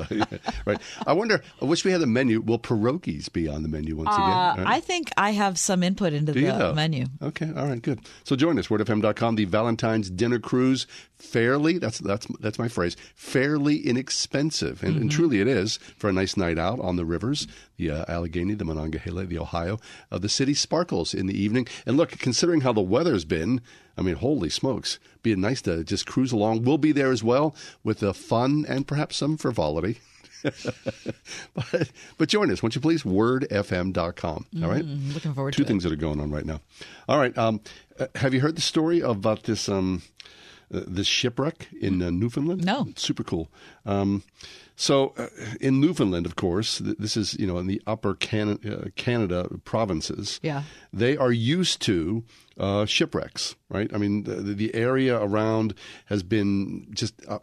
right? I wonder. I wish we had the menu. Will pierogies be on the menu once Uh, again? Right? I think I have some input into Do you the know? menu. Okay, all right, good. So join us, wordfm.com, the Valentine's dinner cruise. Fairly, that's that's that's my phrase. Fairly inexpensive, and, Mm-hmm. and truly it is for a nice night out on the rivers, the uh, Allegheny, the Monongahela, the Ohio. Uh, the city sparkles in the evening, and look, considering how the weather's been, I mean, holy smokes, be nice to just cruise along. We'll be there as well with the fun and perhaps some frivolity. but, but join us, won't you please? Wordfm.com. All right. Mm, looking forward Two to things that are going on right now. All right. Um, uh, have you heard the story about this um, uh, this shipwreck in uh, Newfoundland? No. Super cool. Um, so uh, in Newfoundland, of course, th- this is you know in the upper Can- uh, Canada provinces. Yeah. They are used to uh, shipwrecks, right? I mean, the, the area around has been just uh,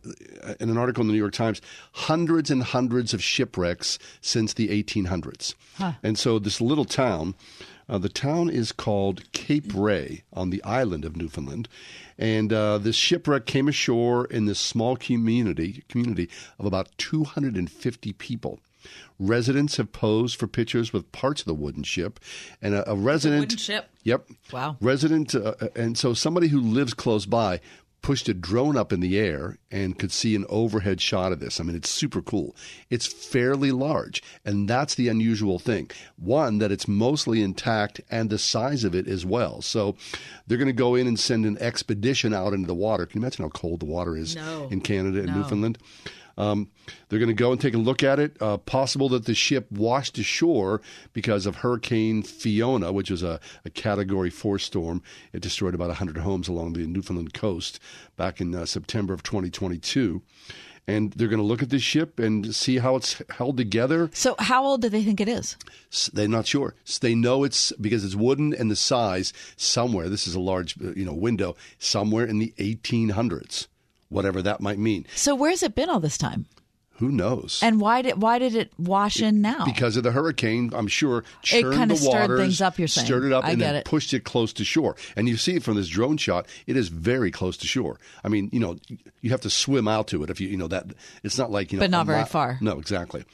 in an article in the New York Times, hundreds and hundreds of shipwrecks since the 1800s. And so this little town, uh, the town is called Cape Ray on the island of Newfoundland. And uh, this shipwreck came ashore in this small community community of about 250 people. Residents have posed for pictures with parts of the wooden ship, and a, a resident. wooden ship? Yep. Wow. Resident, uh, and so somebody who lives close by pushed a drone up in the air and could see an overhead shot of this. I mean, it's super cool. It's fairly large, and that's the unusual thing. One, that it's mostly intact, and the size of it as well. So they're going to go in and send an expedition out into the water. Can you imagine how cold the water is No. in Canada and No. Newfoundland? Um, they're going to go and take a look at it. Uh, possible that the ship washed ashore because of Hurricane Fiona, which was a, a Category 4 storm. It destroyed about 100 homes along the Newfoundland coast back in uh, September of 2022. And they're going to look at the ship and see how it's held together. So, how old do they think it is? They're not sure. They know it's because it's wooden and the size somewhere. This is a large, uh, you know, window somewhere in the 1800s, whatever that might mean. So, where's it been all this time? Who knows? And why did why did it wash in now? because of the hurricane, I'm sure churned kinda the stirred things up, you're saying. stirred it up, I and then it. pushed it close to shore. And you see it from this drone shot; it is very close to shore. I mean, you know, you have to swim out to it if you, you know that. It's not like you know, But not very mi- far. No, exactly.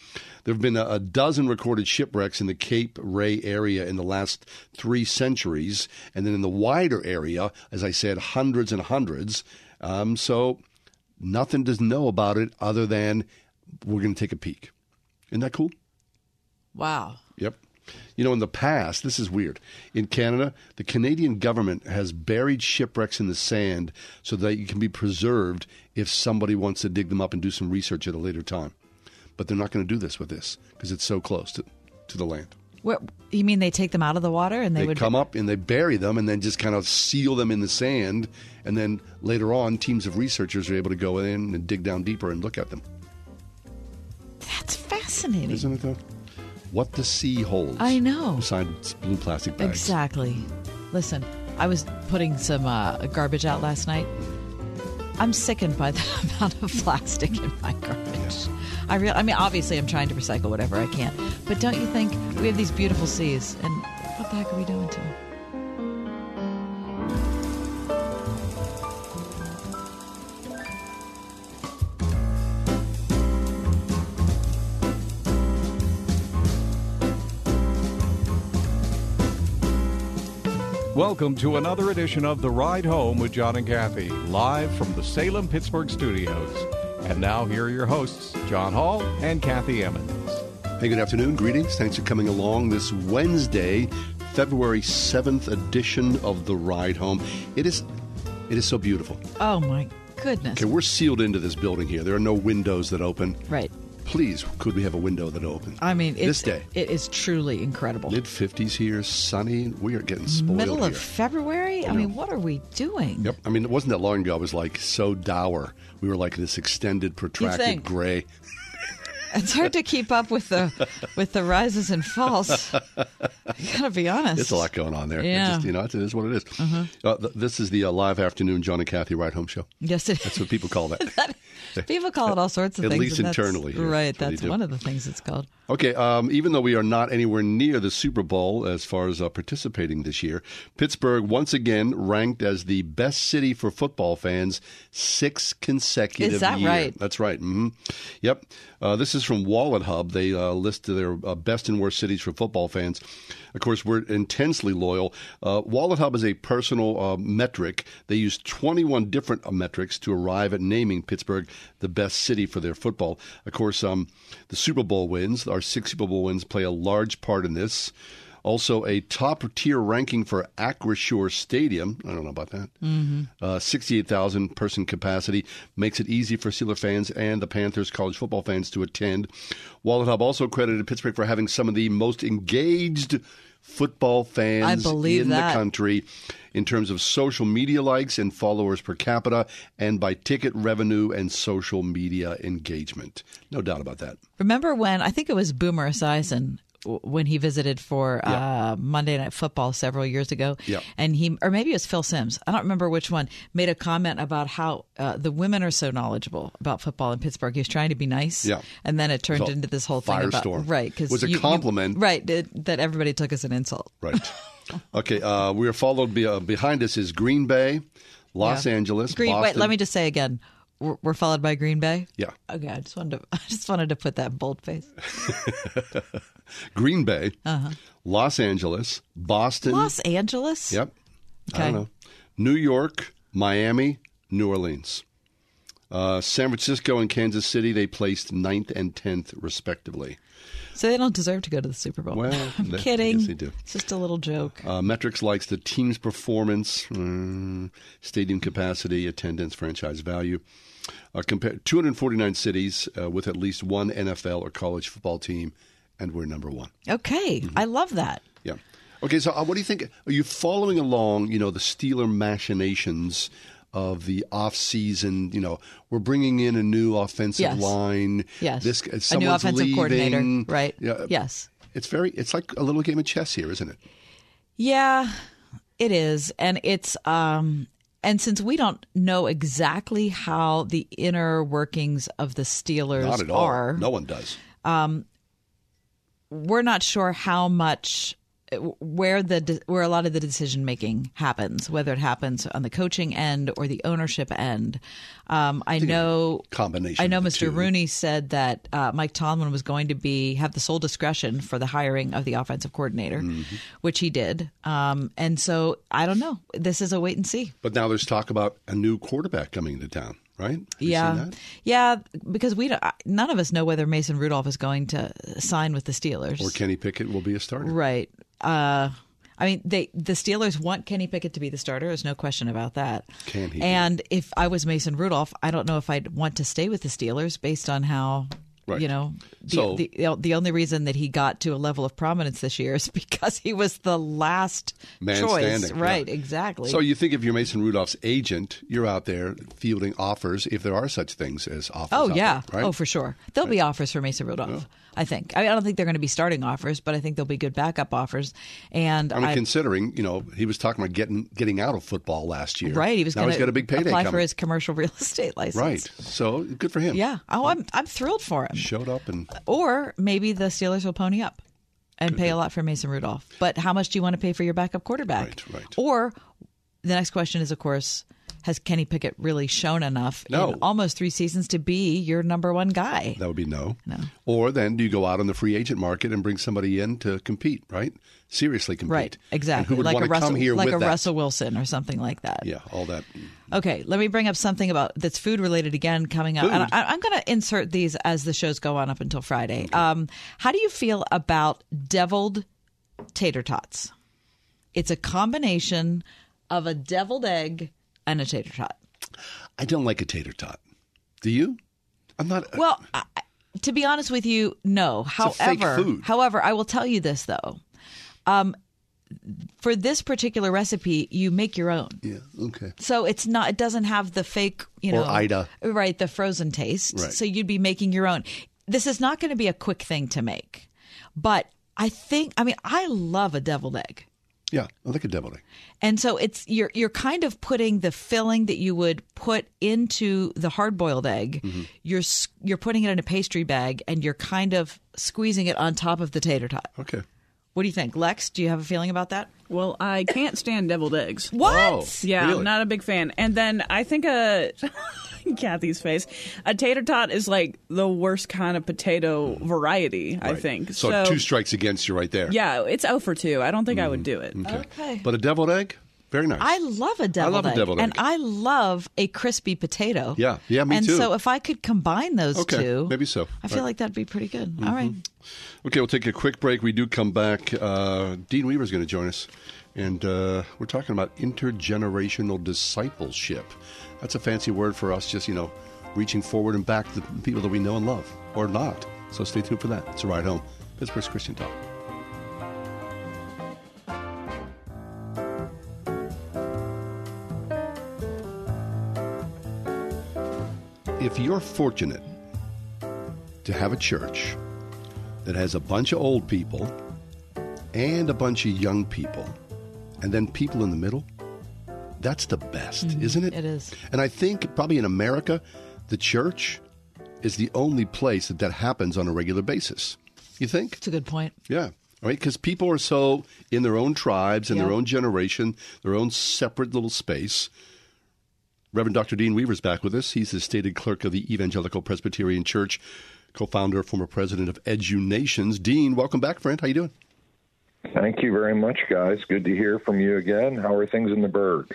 There have been a, a dozen recorded shipwrecks in the Cape Ray area in the last three centuries, and then in the wider area, as I said, hundreds and hundreds. Um, so nothing to know about it other than we're going to take a peek. Isn't that cool? wow. Yep. You know, in the past, this is weird. In Canada, the Canadian government has buried shipwrecks in the sand so that you can be preserved if somebody wants to dig them up and do some research at a later time. But they're not going to do this with this because it's so close to, to the land. What, you mean they take them out of the water and they, They would come up and they bury them and then just kind of seal them in the sand. And then later on, teams of researchers are able to go in and dig down deeper and look at them. That's fascinating. Isn't it, though? What the sea holds. I know. Besides blue plastic bags. Exactly. Listen, I was putting some uh, garbage out last night. I'm sickened by the amount of plastic in my garbage. I real, I mean, obviously, I'm trying to recycle whatever I can, but don't you think we have these beautiful seas, and what the heck are we doing to them? Welcome to another edition of The Ride Home with John and Kathy, live from the Salem Pittsburgh studios. And now, here are your hosts, John Hall and Kathy Emmons. Hey, good afternoon. Greetings. Thanks for coming along this Wednesday, February 7th edition of The Ride Home. It is it is so beautiful. Oh my goodness! Okay, we're sealed into this building here. There are no windows that open. Right. Please, could we have a window that opens? I mean, it's, this day. it is truly incredible. Mid 50s here, sunny. We are getting spoiled Middle here. of February. I mean, what are we doing? Yep. I mean, it wasn't that long ago. I was like so dour. We were like this extended, protracted gray. It's hard to keep up with the with the rises and falls. I gotta be honest. It's a lot going on there. It Yeah. just, you know, it is what it is. Uh, th- this is the uh, live afternoon John and Kathy Ride Home Show. Yes, it That's what people call that. People call it all sorts of At things. least and that's- internally, yeah, right? that's That's one of the things it's called. Okay, um, even though we are not anywhere near the Super Bowl as far as uh, participating this year, Pittsburgh once again ranked as the best city for football fans six consecutive Is that year. right? That's right. hmm Yep. Uh, this is from WalletHub. They uh, list their uh, best and worst cities for football fans. Of course, we're intensely loyal. Uh, WalletHub is a personal uh, metric. They use 21 different uh, metrics to arrive at naming Pittsburgh the best city for their football. Of course, um, the Super Bowl wins, our six Super Bowl wins, play a large part in this. Also, a top tier ranking for Acrisure Stadium. I don't know about that. Mm-hmm. Uh, 68,000 person capacity makes it easy for Steeler fans and the Panthers college football fans to attend. WalletHub also credited Pittsburgh for having some of the most engaged football fans in that. the country in terms of social media likes and followers per capita and by ticket revenue and social media engagement. No doubt about that. Remember when I think it was Boomer Esiason when he visited for Yeah. uh, Monday Night Football several years ago, Yeah. and he or maybe it was Phil Simms. I don't remember which one made a comment about how uh, the women are so knowledgeable about football in Pittsburgh. He was trying to be nice, Yeah. and then it turned into this whole thing about right because Was a compliment. right? It, that everybody took as an insult. Right. okay. Uh, we are followed be, uh, behind us is Green Bay, Los Yeah. Angeles, Green. Boston. Wait, let me just say again. We're, followed by Green Bay. Yeah. Okay, I just wanted to. I just wanted to put that in bold face. Green Bay, Los Angeles, Boston. Uh-huh. Los Angeles. Yep. I Okay. don't know. New York, Miami, New Orleans. Uh, San Francisco and Kansas City, they placed ninth and 10th, respectively. So they don't deserve to go to the Super Bowl. Well, I'm they- kidding. yes, they do. It's just a little joke. Uh, metrics likes the team's performance, mm, stadium capacity, attendance, franchise value. Uh, compare 249 cities uh, with at least one NFL or college football team, and we're number one. Okay, Mm-hmm. I love that. Yeah. Okay, so uh, what do you think? Are you following along, you know, the Steeler machinations of the off-season, you know, we're bringing in a new offensive Yes. line. Yes. This, A new offensive leaving. coordinator, right. Yeah. Yes. It's very, it's like a little game of chess here, isn't it? Yeah, it is, and it's um, and since we don't know exactly how the inner workings of the Steelers Not at all. are, No one does. Um, we're not sure how much where the where a lot of the decision making happens, whether it happens on the coaching end or the ownership end. Um, I know combination I know Mr. two. Rooney said that uh, Mike Tomlin was going to be have the sole discretion for the hiring of the offensive coordinator, Mm-hmm. which he did. Um, and so I don't know. This is a wait and see. But now there's talk about a new quarterback coming to town, right? Have yeah, yeah, because we don't, none of us know whether Mason Rudolph is going to sign with the Steelers Or Kenny Pickett will be a starter. Right. Uh, I mean, they the Steelers want Kenny Pickett to be the starter. There's no question about that. Can he? And if I was Mason Rudolph, I don't know if I'd want to stay with the Steelers based on how. Right. You know, the, So- the the only reason that he got to a level of prominence this year is because he was the last Man choice. standing. Right, yeah. exactly. So you think if you're Mason Rudolph's agent, you're out there fielding offers, if there are such things as offers. Oh yeah. there, right? Oh for sure. There'll be offers for Mason Rudolph. I think. I, mean, I don't think they're going to be starting offers, but I think there'll be good backup offers. And I mean, I- considering you know he was talking about getting getting out of football last year. right, he was now going he's got a big payday apply coming. for his commercial real estate license. right. So good for him. Yeah. Oh, I'm I'm thrilled for him. Showed up and Or maybe the Steelers will pony up and pay a lot for Mason Rudolph. But how much do you want to pay for your backup quarterback? Right, right. Or the next question is, of course, has Kenny Pickett really shown enough No. in almost three seasons to be your number one guy? that would be no. No. Or then do you go out on the free agent market and bring somebody in to compete? Right. Seriously compete. Right, exactly. who would like want a to Russell, come here like a that? Russell Wilson or something like that. Yeah. All that. Okay, let me bring up something about that's food related again coming up. And? I, I'm going to insert these as the shows go on up until Friday. Um, how do you feel about deviled tater tots? It's a combination of a deviled egg and a tater tot. I don't like a tater tot. Do you? I'm not. Well, I, to be honest with you, no. However, however, I will tell you this though. Um, for this particular recipe, you make your own. yeah. Okay. So it's not. It doesn't have the fake, you Or know, Ida. right? The frozen taste. Right. So you'd be making your own. This is not going to be a quick thing to make, but I think. I mean, I love a deviled egg. Yeah, I like a deviled egg. And so it's you're you're kind of putting the filling that you would put into the hard boiled egg. Mm-hmm. You're you're putting it in a pastry bag and you're kind of squeezing it on top of the tater tot. Okay. What do you think, Lex? Do you have a feeling about that? Well, I can't stand deviled eggs. What? Oh, Yeah, really? I'm not a big fan. And then I think a Kathy's face, a tater tot is like the worst kind of potato variety. I think So, two strikes against you right there. Yeah, it's 0 for 2. I don't think I would do it. Okay. But a deviled egg, very nice. I love a deviled love a egg, deviled and. I love a crispy potato. Yeah. Yeah, me and too. so if I could combine those Okay, two, maybe so. I feel Right. like that'd be pretty good. All right. Okay, we'll take a quick break. We do come back. Uh, Dean Weaver's going to join us, and uh, we're talking about intergenerational discipleship. That's a fancy word for us, just you know, reaching forward and back to the people that we know and love, or not. So stay tuned for that. It's a ride home. Pittsburgh's Christian Talk. If you're fortunate to have a church that has a bunch of old people and a bunch of young people, and then people in the middle, that's the best, mm-hmm. isn't it? it is. And I think probably in America, the church is the only place that that happens on a regular basis. You think? It's a good point. Yeah. Right? Because people are so in their own tribes, in their own generation, their own separate little space. Reverend Dr. Dean Weaver's back with us. He's the stated clerk of the Evangelical Presbyterian Church, co-founder, former president of EduNations. Dean, welcome back, friend. How you doing? Thank you very much, guys. Good to hear from you again. How are things in the Burgh?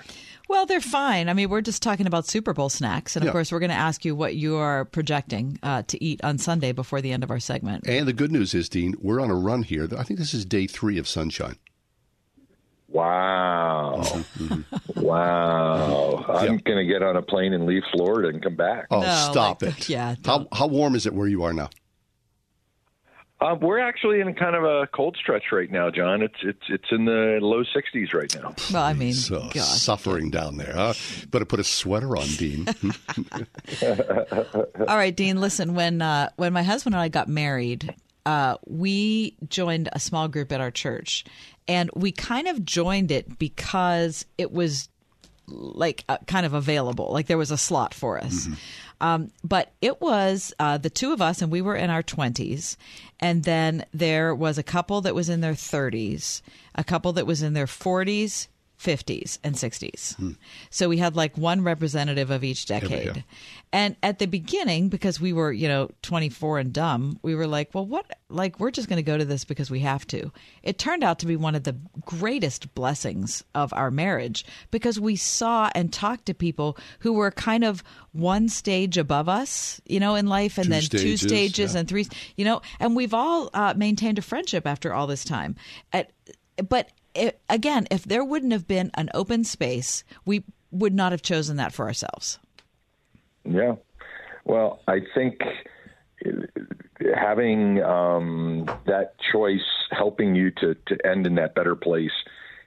Well, they're fine. I mean, we're just talking about Super Bowl snacks, and of Yeah. course, we're going to ask you what you are projecting uh, to eat on Sunday before the end of our segment. And the good news is, Dean, we're on a run here. I think this is day three of sunshine. Wow. wow. I'm Yeah. going to get on a plane and leave Florida and come back. Oh, No, stop like- it! yeah, How how warm is it where you are now? Uh, we're actually in kind of a cold stretch right now, John. It's it's it's in the low 60s right now. Well, I mean, So suffering down there. Huh? Better put a sweater on, Dean. All right, Dean. Listen, when uh, when my husband and I got married, uh, we joined a small group at our church, and we kind of joined it because it was like uh, kind of available. Like there was a slot for us. Um, but it was uh, the two of us, and we were in our 20s. And then there was a couple that was in their 30s, a couple that was in their 40s, 50s, and 60s. So we had like one representative of each decade. yeah. And at the beginning, because we were, you know, 24 and dumb, we were like, well, what? Like, we're just going to go to this because we have to. It turned out to be one of the greatest blessings of our marriage because we saw and talked to people who were kind of one stage above us, you know, in life, and Two then two stages, stages yeah. and three, you know, and we've all uh, maintained a friendship after all this time. At, but it, again, if there wouldn't have been an open space, we would not have chosen that for ourselves. Yeah. Well, I think having um, that choice helping you to, to end in that better place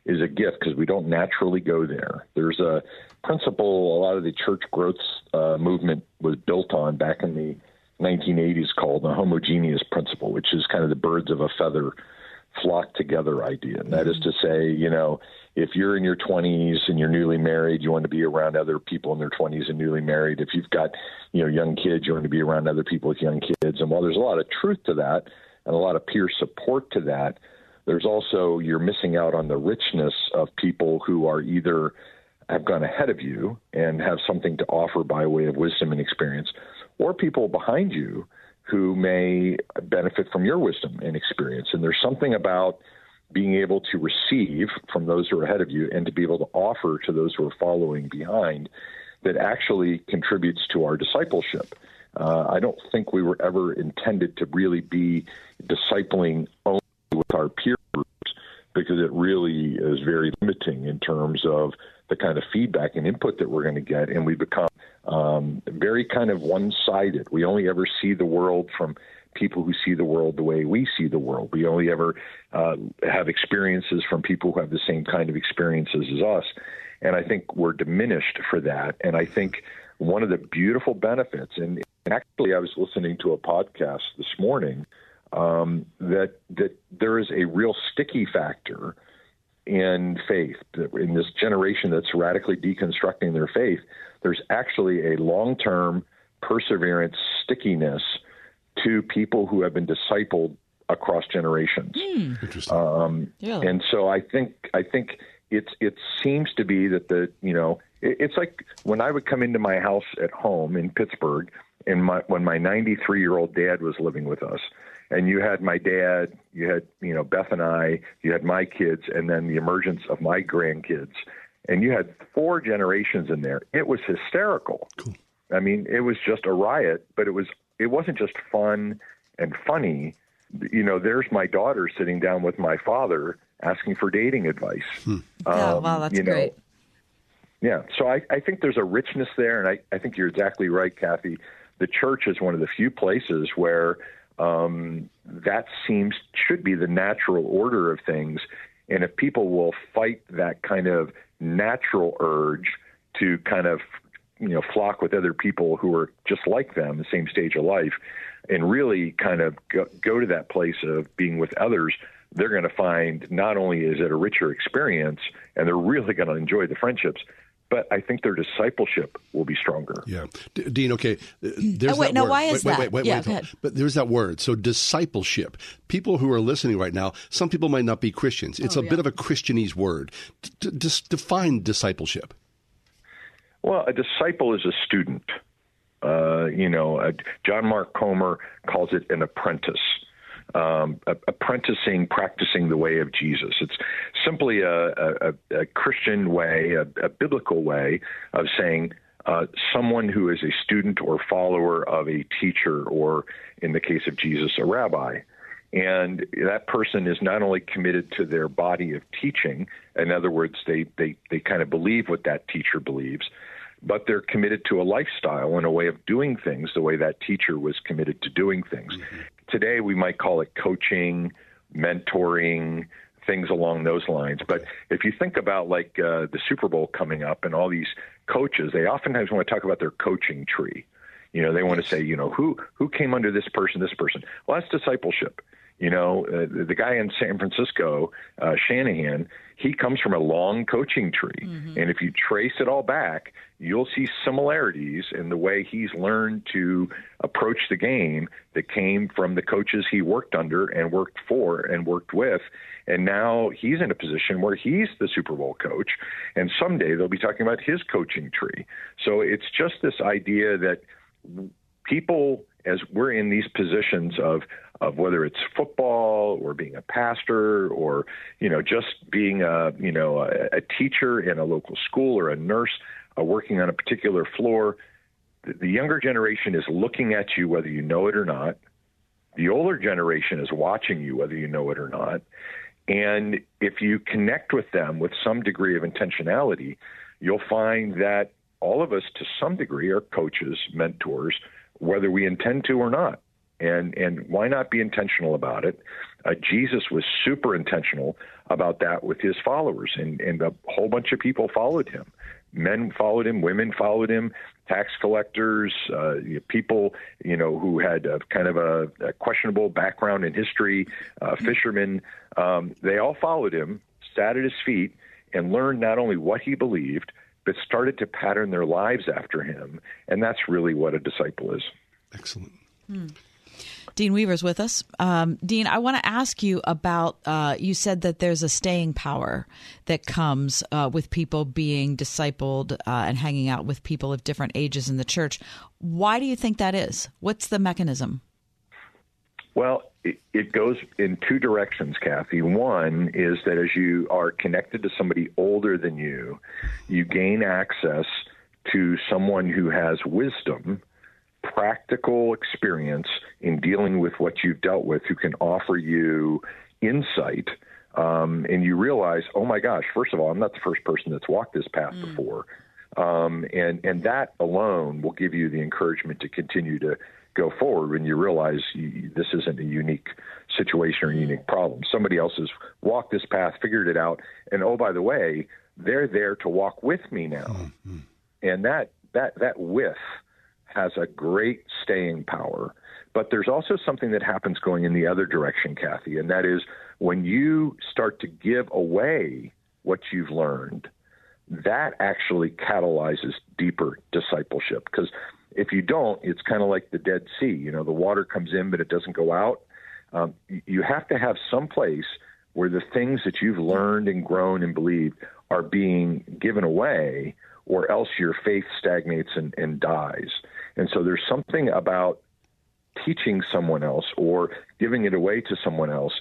is a gift because we don't naturally go there. There's a principle a lot of the church growth uh, movement was built on back in the 1980s called the homogeneous principle, which is kind of the birds of a feather flock together idea. And that is mm-hmm. to say, you know, if you're in your 20s and you're newly married, you want to be around other people in their 20s and newly married. If you've got, you know, young kids, you want to be around other people with young kids. And while there's a lot of truth to that and a lot of peer support to that, there's also you're missing out on the richness of people who are either have gone ahead of you and have something to offer by way of wisdom and experience, or people behind you who may benefit from your wisdom and experience. And there's something about being able to receive from those who are ahead of you and to be able to offer to those who are following behind that actually contributes to our discipleship. Uh, I don't think we were ever intended to really be discipling only with our peer groups because it really is very limiting in terms of the kind of feedback and input that we're going to get. And we become um, very kind of one sided. We only ever see the world from people who see the world the way we see the world. We only ever uh, have experiences from people who have the same kind of experiences as us. And I think we're diminished for that. And I think one of the beautiful benefits, and actually, I was listening to a podcast this morning um, that that there is a real sticky factor in faith, in this generation that's radically deconstructing their faith, there's actually a long term perseverance stickiness to people who have been discipled across generations. Interesting. Um, Yeah. And so I think I think it's it seems to be that the you know it, it's like when I would come into my house at home in Pittsburgh, and my when my 93 year old dad was living with us, and you had my dad, you had you know Beth and I, you had my kids, and then the emergence of my grandkids, and you had four generations in there. It was hysterical. I mean, it was just a riot, but it was it wasn't just fun and funny. You know, there's my daughter sitting down with my father asking for dating advice. yeah, Um, wow, that's you know, great. Yeah, so I, I think there's a richness there, and I, I think you're exactly right, Kathy. The church is one of the few places where um, that seems should be the natural order of things, and if people will fight that kind of natural urge to kind of you know flock with other people who are just like them, the same stage of life, and really kind of go, go to that place of being with others, they're going to find not only is it a richer experience, and they're really going to enjoy the friendships, but I think their discipleship will be stronger. Yeah, D- Dean. Okay, uh, there's Oh, wait, that now word. why is wait, that? Wait, wait, Yeah, wait, wait. But there's that word. So discipleship. People who are listening right now, some people might not be Christians. It's Oh, a bit of a Christianese word. D- d- just define discipleship. Well, a disciple is a student. Uh, you know, uh, John Mark Comer calls it an apprentice. Um, apprenticing, practicing the way of Jesus. It's simply a, a, a Christian way, a, a biblical way of saying uh, someone who is a student or follower of a teacher, or in the case of Jesus, a rabbi. And that person is not only committed to their body of teaching, in other words, they, they, they kind of believe what that teacher believes, but they're committed to a lifestyle and a way of doing things the way that teacher was committed to doing things. Today, we might call it coaching, mentoring, things along those lines. But if you think about like uh, the Super Bowl coming up and all these coaches, they oftentimes want to talk about their coaching tree. You know, they want to say, you know, who who came under this person, this person. Well, that's discipleship. You know, uh, the, the guy in San Francisco, uh, Shanahan, he comes from a long coaching tree, and if you trace it all back, you'll see similarities in the way he's learned to approach the game that came from the coaches he worked under and worked for and worked with. And now he's in a position where he's the Super Bowl coach, and someday they'll be talking about his coaching tree. So it's just this idea that people as we're in these positions of of whether it's football or being a pastor or you know just being a you know a, a teacher in a local school or a nurse uh, working on a particular floor the, the younger generation is looking at you whether you know it or not the older generation is watching you whether you know it or not and if you connect with them with some degree of intentionality you'll find that all of us to some degree are coaches mentors whether we intend to or not. And and why not be intentional about it? Uh, Jesus was super intentional about that with his followers, and and a whole bunch of people followed him. Men followed him, women followed him, tax collectors, uh, people you know who had a, kind of a, a questionable background in history, uh, fishermen. Um, they all followed him, sat at his feet, and learned not only what he believed, but started to pattern their lives after him. And that's really what a disciple is. Excellent. Dean Weaver's with us. Um, Dean, I want to ask you about. Uh, you said that there's a staying power that comes uh, with people being discipled uh, and hanging out with people of different ages in the church. Why do you think that is? What's the mechanism? Well, it, it goes in two directions, Kathy. One is that as you are connected to somebody older than you, you gain access to someone who has wisdom, practical experience in dealing with what you've dealt with, who can offer you insight. Um, and you realize, oh my gosh, first of all, I'm not the first person that's walked this path before. Um, and, and that alone will give you the encouragement to continue to go forward when you realize you, this isn't a unique situation or a unique problem. Somebody else has walked this path, figured it out, and oh, by the way, they're there to walk with me now. And that that that with has a great staying power. But there's also something that happens going in the other direction, Kathy, and that is when you start to give away what you've learned, that actually catalyzes deeper discipleship. Because if you don't, it's kind of like the Dead Sea. You know, the water comes in, but it doesn't go out. Um, you have to have some place where the things that you've learned and grown and believed are being given away, or else your faith stagnates and, and dies. And so there's something about teaching someone else or giving it away to someone else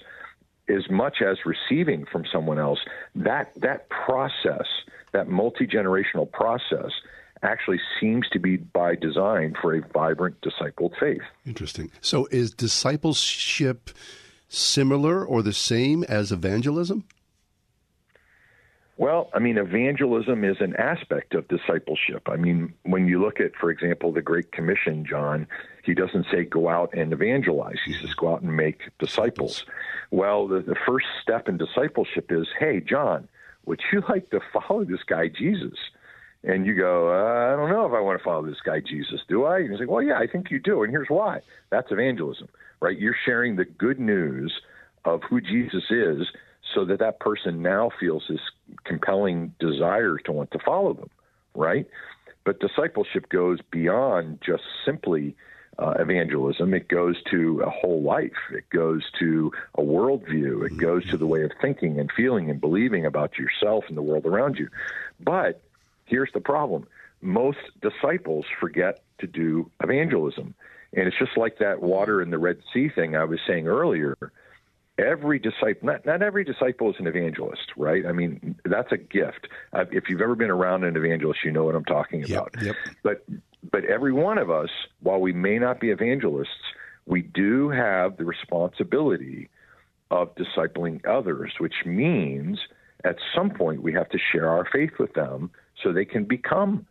as much as receiving from someone else that that process that multi-generational process actually seems to be by design for a vibrant discipled faith Interesting. So is discipleship similar or the same as evangelism? Well, I mean, evangelism is an aspect of discipleship. I mean, when you look at, for example, the Great Commission, John, he doesn't say go out and evangelize. He says go out and make disciples. Well, the, the first step in discipleship is, hey, John, would you like to follow this guy Jesus? And you go, uh, I don't know if I want to follow this guy Jesus, do I? And he's like, Well, yeah, I think you do, and here's why. That's evangelism, right? You're sharing the good news of who Jesus is, so that that person now feels this compelling desire to want to follow them, right? But discipleship goes beyond just simply uh, evangelism. It goes to a whole life. It goes to a worldview. It goes to the way of thinking and feeling and believing about yourself and the world around you. But here's the problem most disciples forget to do evangelism. And it's just like that water in the Red Sea thing I was saying earlier. Every disciple, not, not every disciple is an evangelist, right? I mean, that's a gift. Uh, if you've ever been around an evangelist, you know what I'm talking about. Yep. But but every one of us, while we may not be evangelists, we do have the responsibility of discipling others, which means at some point we have to share our faith with them so they can become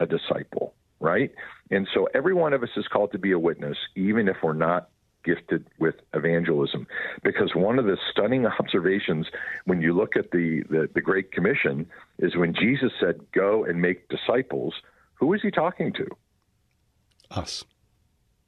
a disciple, right? And so every one of us is called to be a witness, even if we're not gifted with evangelism. Because one of the stunning observations when you look at the, the, the Great Commission is when Jesus said, Go and make disciples, who is he talking to? Us.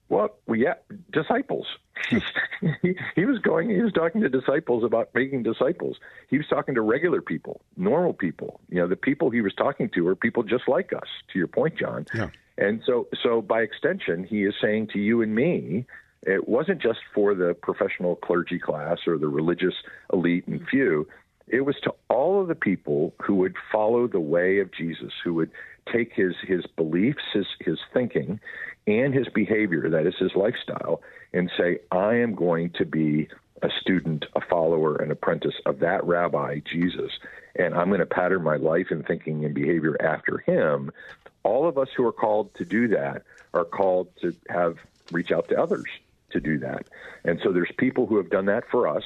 Well, we yeah, disciples. Hmm. he, he was going. He was talking to disciples about making disciples. He was talking to regular people, normal people. You know, the people he was talking to are people just like us. To your point, John. Yeah. And so, so by extension, he is saying to you and me, it wasn't just for the professional clergy class or the religious elite and mm-hmm. few. It was to all of the people who would follow the way of Jesus, who would take his his beliefs, his his thinking, and his behavior, that is his lifestyle, and say, I am going to be a student, a follower, an apprentice of that rabbi, Jesus, and I'm going to pattern my life and thinking and behavior after him. All of us who are called to do that are called to have reach out to others to do that. And so there's people who have done that for us,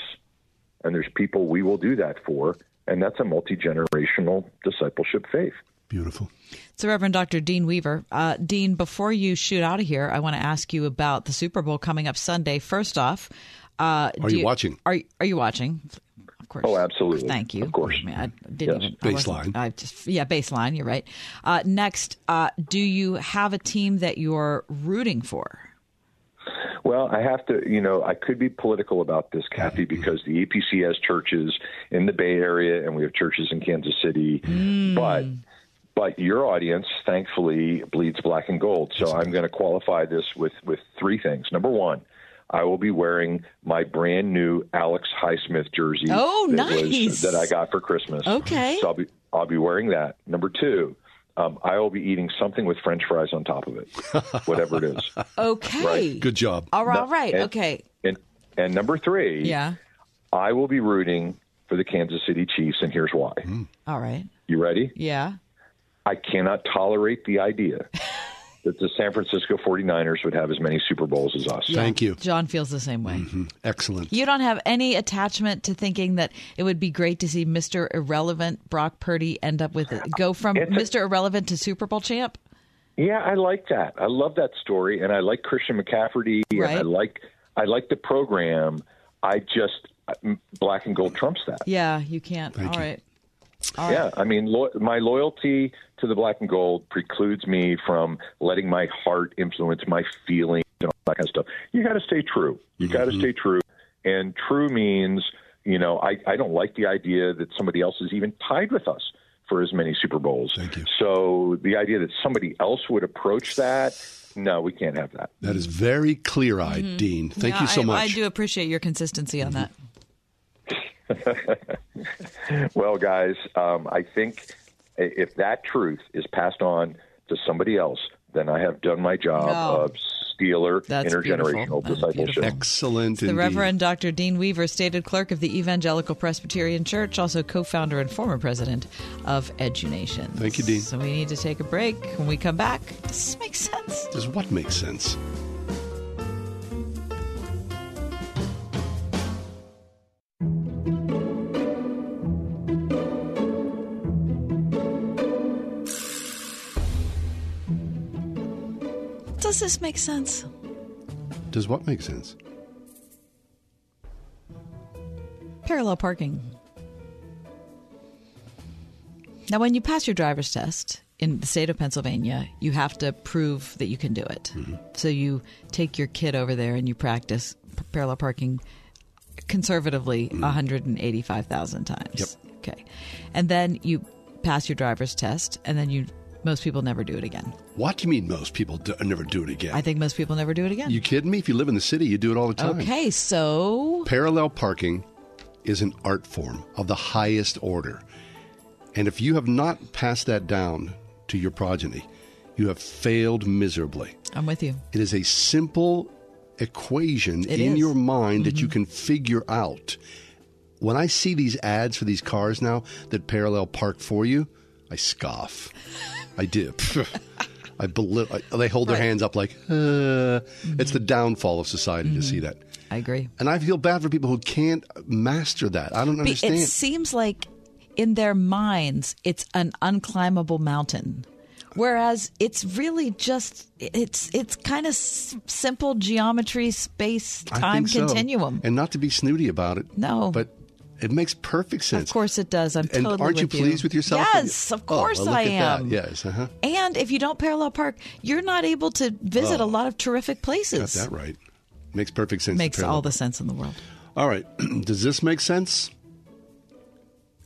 and there's people we will do that for, and that's a multi generational discipleship faith. Beautiful. So, Reverend Dr. Dean Weaver. Uh, Dean, before you shoot out of here, I want to ask you about the Super Bowl coming up Sunday. First off, uh, Are do you watching? Are Are you watching? Of course. Oh, absolutely. Thank you. Of course. I, mean, I didn't Yes. even I Baseline. I just yeah, baseline. You're right. Uh, next, uh, do you have a team that you're rooting for? Well, I have to, you know, I could be political about this, Kathy, mm-hmm. because the EPC has churches in the Bay Area and we have churches in Kansas City, mm. but but your audience, thankfully, bleeds black and gold. So I'm going to qualify this with with three things. Number one. I will be wearing my brand new Alex Highsmith jersey. Oh, that was- nice. that I got for Christmas. Okay. So I'll be I'll be wearing that. Number two, um, I will be eating something with French fries on top of it, whatever it is. Okay. Right. Good job. All right. All right. And- okay. And and number three, Yeah. I will be rooting for the Kansas City Chiefs, and here's why. All right. You ready? Yeah. I cannot tolerate the idea that the San Francisco 49ers would have as many Super Bowls as us. Thank you. John feels the same way. Mm-hmm. Excellent. You don't have any attachment to thinking that it would be great to see Mr. Irrelevant Brock Purdy end up with it, go from It's a- Mr. Irrelevant to Super Bowl champ. Yeah, I like that. I love that story, and I like Christian McCaffrey, and I like I like the program. I just black and gold trumps that. Yeah, you can't. Thank All you. right. Yeah, I mean, lo- my loyalty to the black and gold precludes me from letting my heart influence my feelings and all that kind of stuff. You got to stay true. You got to stay true, and true means, you know, I, I don't like the idea that somebody else is even tied with us for as many Super Bowls. Thank you. So the idea that somebody else would approach that, no, we can't have that. That is very clear eyed, Dean. Thank Yeah, you so I, much. I do appreciate your consistency on that. Well, guys, um, I think i- if that truth is passed on to somebody else, then I have done my job Oh. of Steeler That's intergenerational beautiful. That's discipleship. Excellent. The indeed. Reverend Dr. Dean Weaver, stated clerk of the Evangelical Presbyterian Church, also co founder and former president of EduNations. Thank you, Dean. So we need to take a break. When we come back, does this makes sense. Does what make sense? Does this make sense? Does what make sense? Parallel parking. Now, when you pass your driver's test in the state of Pennsylvania, you have to prove that you can do it. Mm-hmm. So you take your kid over there and you practice p- parallel parking conservatively mm-hmm. 185,000 times. Yep. Okay. And then you pass your driver's test, and then you most people never do it again. What do you mean most people do, never do it again? I think most people never do it again. you kidding me? If you live in the city, you do it all the time. okay, so Parallel parking is an art form of the highest order. And if you have not passed that down to your progeny, you have failed miserably. I'm with you. It is a simple equation It in is. your mind that you mm-hmm. can figure out. When I see these ads for these cars now that parallel park for you, I scoff. I do. I beli- I, they hold their Right. hands up like, uh, it's the downfall of society to see that. I agree. And I feel bad for people who can't master that. I don't understand. It seems like in their minds it's an unclimbable mountain. Whereas it's really just it's it's kind of s- simple geometry, space, time so. continuum. And not to be snooty about it. No. But it makes perfect sense. Of course it does. I'm And totally aren't you pleased with yourself? Yes, of Oh, course well, look I am. That. Yes, uh-huh. And if you don't parallel park, you're not able to visit a lot of terrific Got places. that right. Makes perfect sense. Makes all the sense in the world. All right. Does this make sense?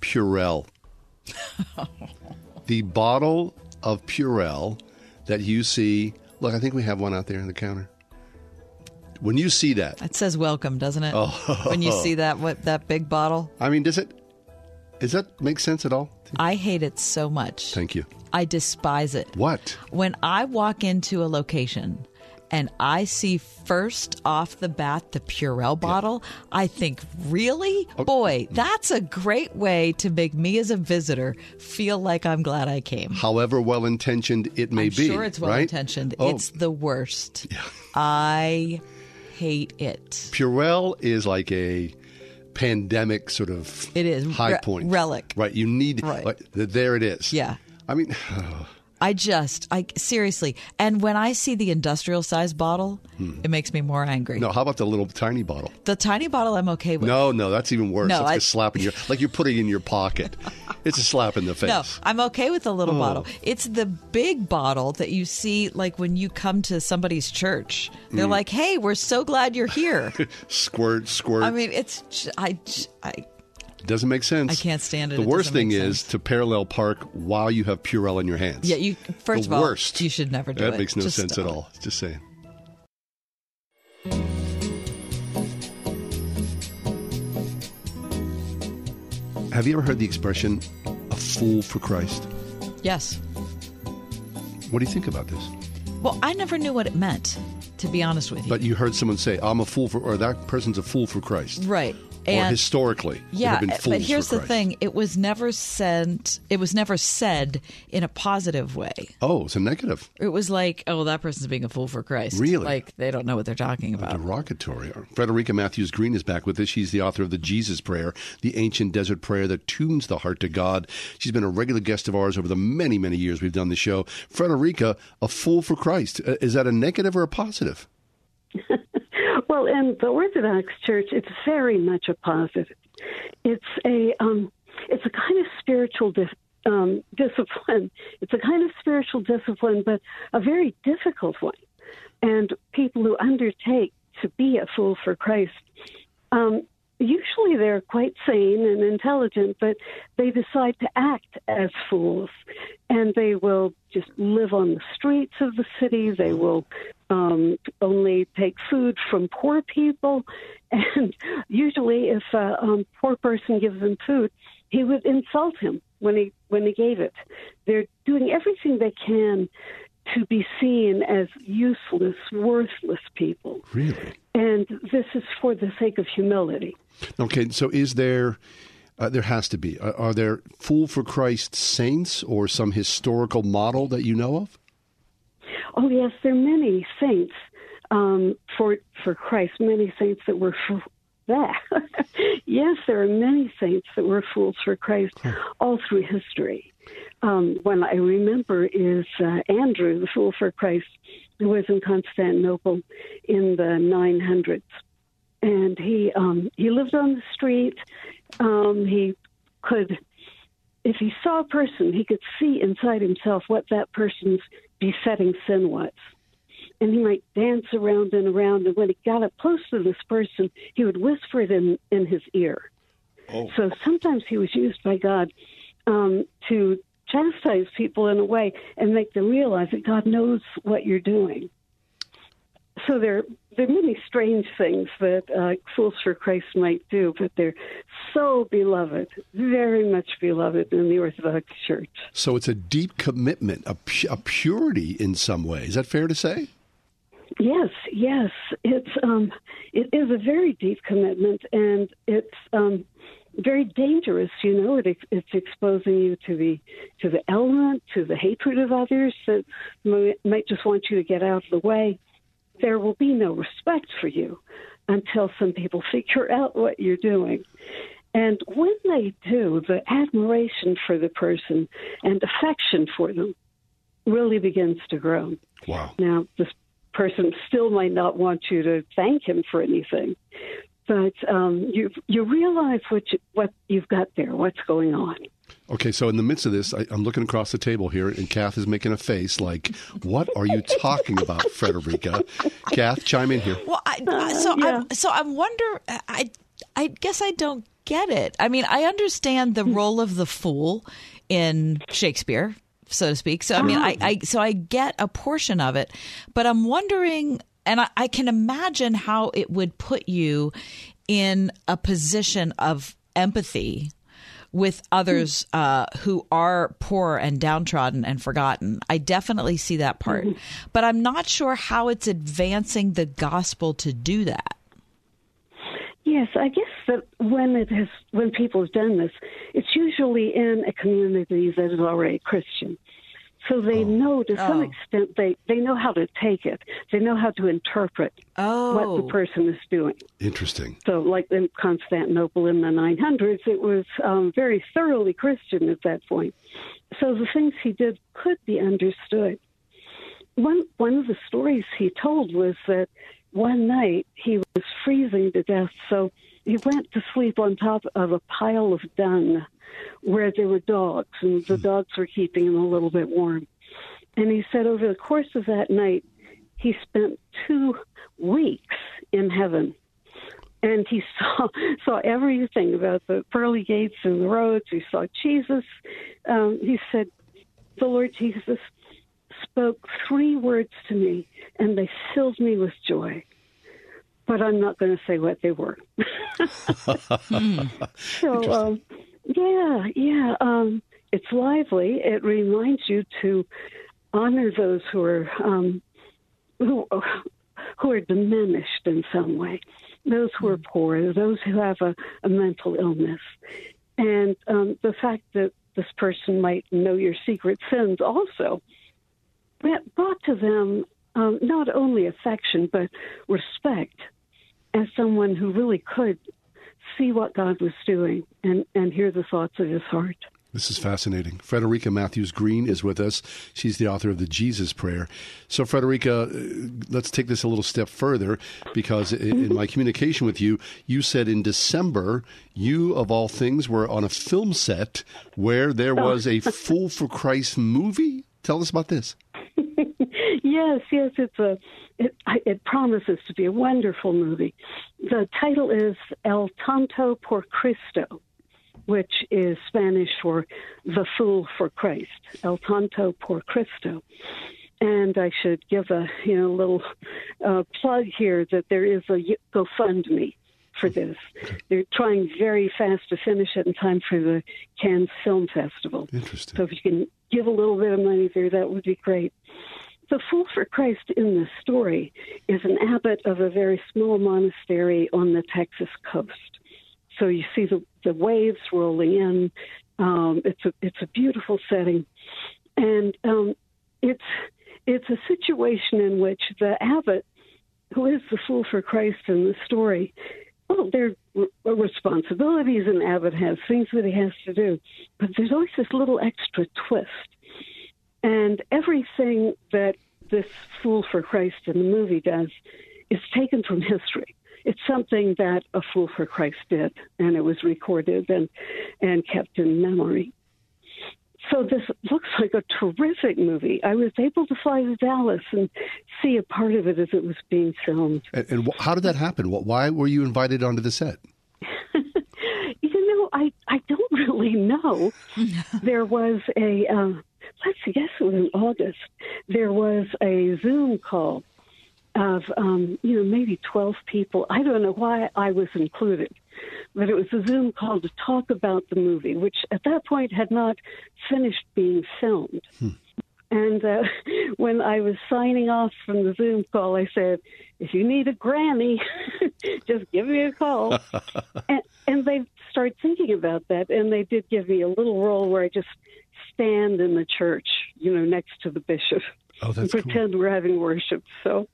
Purell. the bottle of Purell that you see. Look, I think we have one out there on the counter. When you see that, It says welcome, doesn't it? Oh. When you see that what that big bottle, I mean, does it? Does that make sense at all? I hate it so much. Thank you. I despise it. What? When I walk into a location and I see first off the bat the Purell bottle, I think, really? Oh. Boy, that's a great way to make me as a visitor feel like I'm glad I came. However well intentioned it may I'm be. sure it's well right? intentioned. Oh, It's the worst. I hate it. Purell is like a pandemic sort of It is. high Re- point relic. Right. You need Right. like, there it is. Yeah. I mean, oh. I just, I seriously, and when I see the industrial size bottle, it makes me more angry. Hmm. no. How about the little tiny bottle? The tiny bottle, I'm okay with. No, no, that's even worse. No, that's I- a slap in your like you're putting it in your pocket. it's a slap in the face. No, I'm okay with the little Oh. bottle. It's the big bottle that you see, like when you come to somebody's church. Hmm. They're like, "Hey, we're so glad you're here." Squirt, squirt. I mean, it's j- I, j- I doesn't make sense. I can't stand it. The It worst thing is to parallel park while you have Purell in your hands. yeah. You first the of all, worst. you should never do that it. That makes no Just sense at all. Just saying. Have you ever heard the expression "a fool for Christ"? Yes. What do you think about this? Well, I never knew what it meant, to be honest with you. But you heard someone say, "I'm a fool for," or that person's a fool for Christ. right. Or historically, yeah, have been but here's the thing: it was never sent. It was never said in a positive way. Oh, it's a negative. It was like, "Oh, that person's being a fool for Christ." Really? Like they don't know what they're talking about. derogatory. Frederica Mathewes-Green is back with us. She's the author of the Jesus Prayer, the ancient desert prayer that tunes the heart to God. She's been a regular guest of ours over the many, many years we've done the show. Frederica, a fool for Christ. Uh, Is that a negative or a positive? Well, in the Orthodox Church, it's very much a positive. It's a um, it's a kind of spiritual dis- um, discipline. It's a kind of spiritual discipline, but a very difficult one. And people who undertake to be a fool for Christ, um, usually they're quite sane and intelligent, but they decide to act as fools. And they will just live on the streets of the city. They will um, only take food from poor people. And usually, if a um, poor person gives them food, he would insult him when he when he gave it. They're doing everything they can to be seen as useless, worthless people. Really? And this is for the sake of humility. Okay, so is there, uh, there has to be, uh, are there Fool for Christ saints or some historical model that you know of? Oh, yes, there are many saints um, for, for Christ, many saints that were for that. yes, there are many saints that were fools for Christ all through history. Um, one I remember is uh, Andrew, the fool for Christ, who was in Constantinople in the 900s, and he um, he lived on the street. Um, he could, if he saw a person, he could see inside himself what that person's besetting sin was. And he might dance around and around, and when he got up close to this person, he would whisper it in, in his ear. Oh. So sometimes he was used by God um, to chastise people in a way and make them realize that God knows what you're doing. So there, there are many strange things that uh, fools for Christ might do, but they're so beloved, very much beloved in the Orthodox Church. So it's a deep commitment, a, pu- a purity in some way. Is that fair to say? Yes, yes, it's um, it is a very deep commitment, and it's um, very dangerous. You know, it, it's exposing you to the to the element, to the hatred of others that might just want you to get out of the way. There will be no respect for you until some people figure out what you're doing. And when they do, the admiration for the person and affection for them really begins to grow. Wow. Now, this person still might not want you to thank him for anything, but um, you you realize what you, what you've got there, what's going on. Okay, so in the midst of this, I, I'm looking across the table here, and Kath is making a face like, "What are you talking about, Frederica?" Kath, chime in here. Well, I, so oh, yeah. I'm, so I'm wonder. I I guess I don't get it. I mean, I understand the hmm. role of the fool in Shakespeare, so to speak. So I mean, I, I so I get a portion of it, but I'm wondering, and I, I can imagine how it would put you in a position of empathy with others uh, who are poor and downtrodden and forgotten. I definitely see that part, but I'm not sure how it's advancing the gospel to do that. Yes, I guess that when it has when people have done this, it's usually in a community that is already Christian. So they know to some Oh. extent they, they know how to take it. They know how to interpret what Oh, the person is doing. Interesting. So, like in Constantinople in the 900s, it was um, very thoroughly Christian at that point. So the things he did could be understood. One one of the stories he told was that one night he was freezing to death, so he went to sleep on top of a pile of dung where there were dogs, and the dogs were keeping him a little bit warm. And he said over the course of that night, he spent two weeks in heaven and he saw saw everything about the pearly gates and the roads. He saw Jesus. Um, he said, "The Lord Jesus spoke three words to me, and they filled me with joy." But I'm not going to say what they were. so, um, yeah, yeah, um, it's lively. It reminds you to honor those who are um, who who are diminished in some way, those who are poor, those who have a, a mental illness, and um, the fact that this person might know your secret sins also that brought to them um, not only affection but respect as someone who really could see what God was doing and, and hear the thoughts of his heart. This is fascinating. Frederica Mathewes-Green is with us. She's the author of the Jesus Prayer. So, Frederica, uh, let's take this a little step further because in my communication with you, you said in December, you, of all things, were on a film set where there was a Fool for Christ movie. Tell us about this. yes, yes, it's a. It, it promises to be a wonderful movie. The title is El Tonto por Cristo which is Spanish for the fool for Christ, El Tonto por Cristo. And I should give a you know little uh, plug here that there is a GoFundMe for this. They're trying very fast to finish it in time for the Cannes Film Festival. Interesting. So if you can give a little bit of money there, that would be great. The Fool for Christ in this story is an abbot of a very small monastery on the Texas coast. So you see the, the waves rolling in. Um, it's a it's a beautiful setting, and um, it's it's a situation in which the abbot, who is the fool for Christ in the story, well, there are responsibilities an abbot has, things that he has to do, but there's always this little extra twist, and everything that this fool for Christ in the movie does is taken from history it's something that a fool for Christ did, and it was recorded and and kept in memory. So this looks like a terrific movie. I was able to fly to Dallas and see a part of it as it was being filmed. And, and how did that happen? Why were you invited onto the set? you know, I I don't really know. there was a uh, let's see, yes, it was in August. There was a Zoom call of um, you know maybe 12 people. I don't know why I was included, but it was a Zoom call to talk about the movie, which at that point had not finished being filmed. Hmm. And uh, when I was signing off from the Zoom call, I said, "If you need a granny, just give me a call." and, and they started thinking about that, and they did give me a little role where I just stand in the church, you know, next to the bishop. Oh, that's pretend cool. we're having worship. So,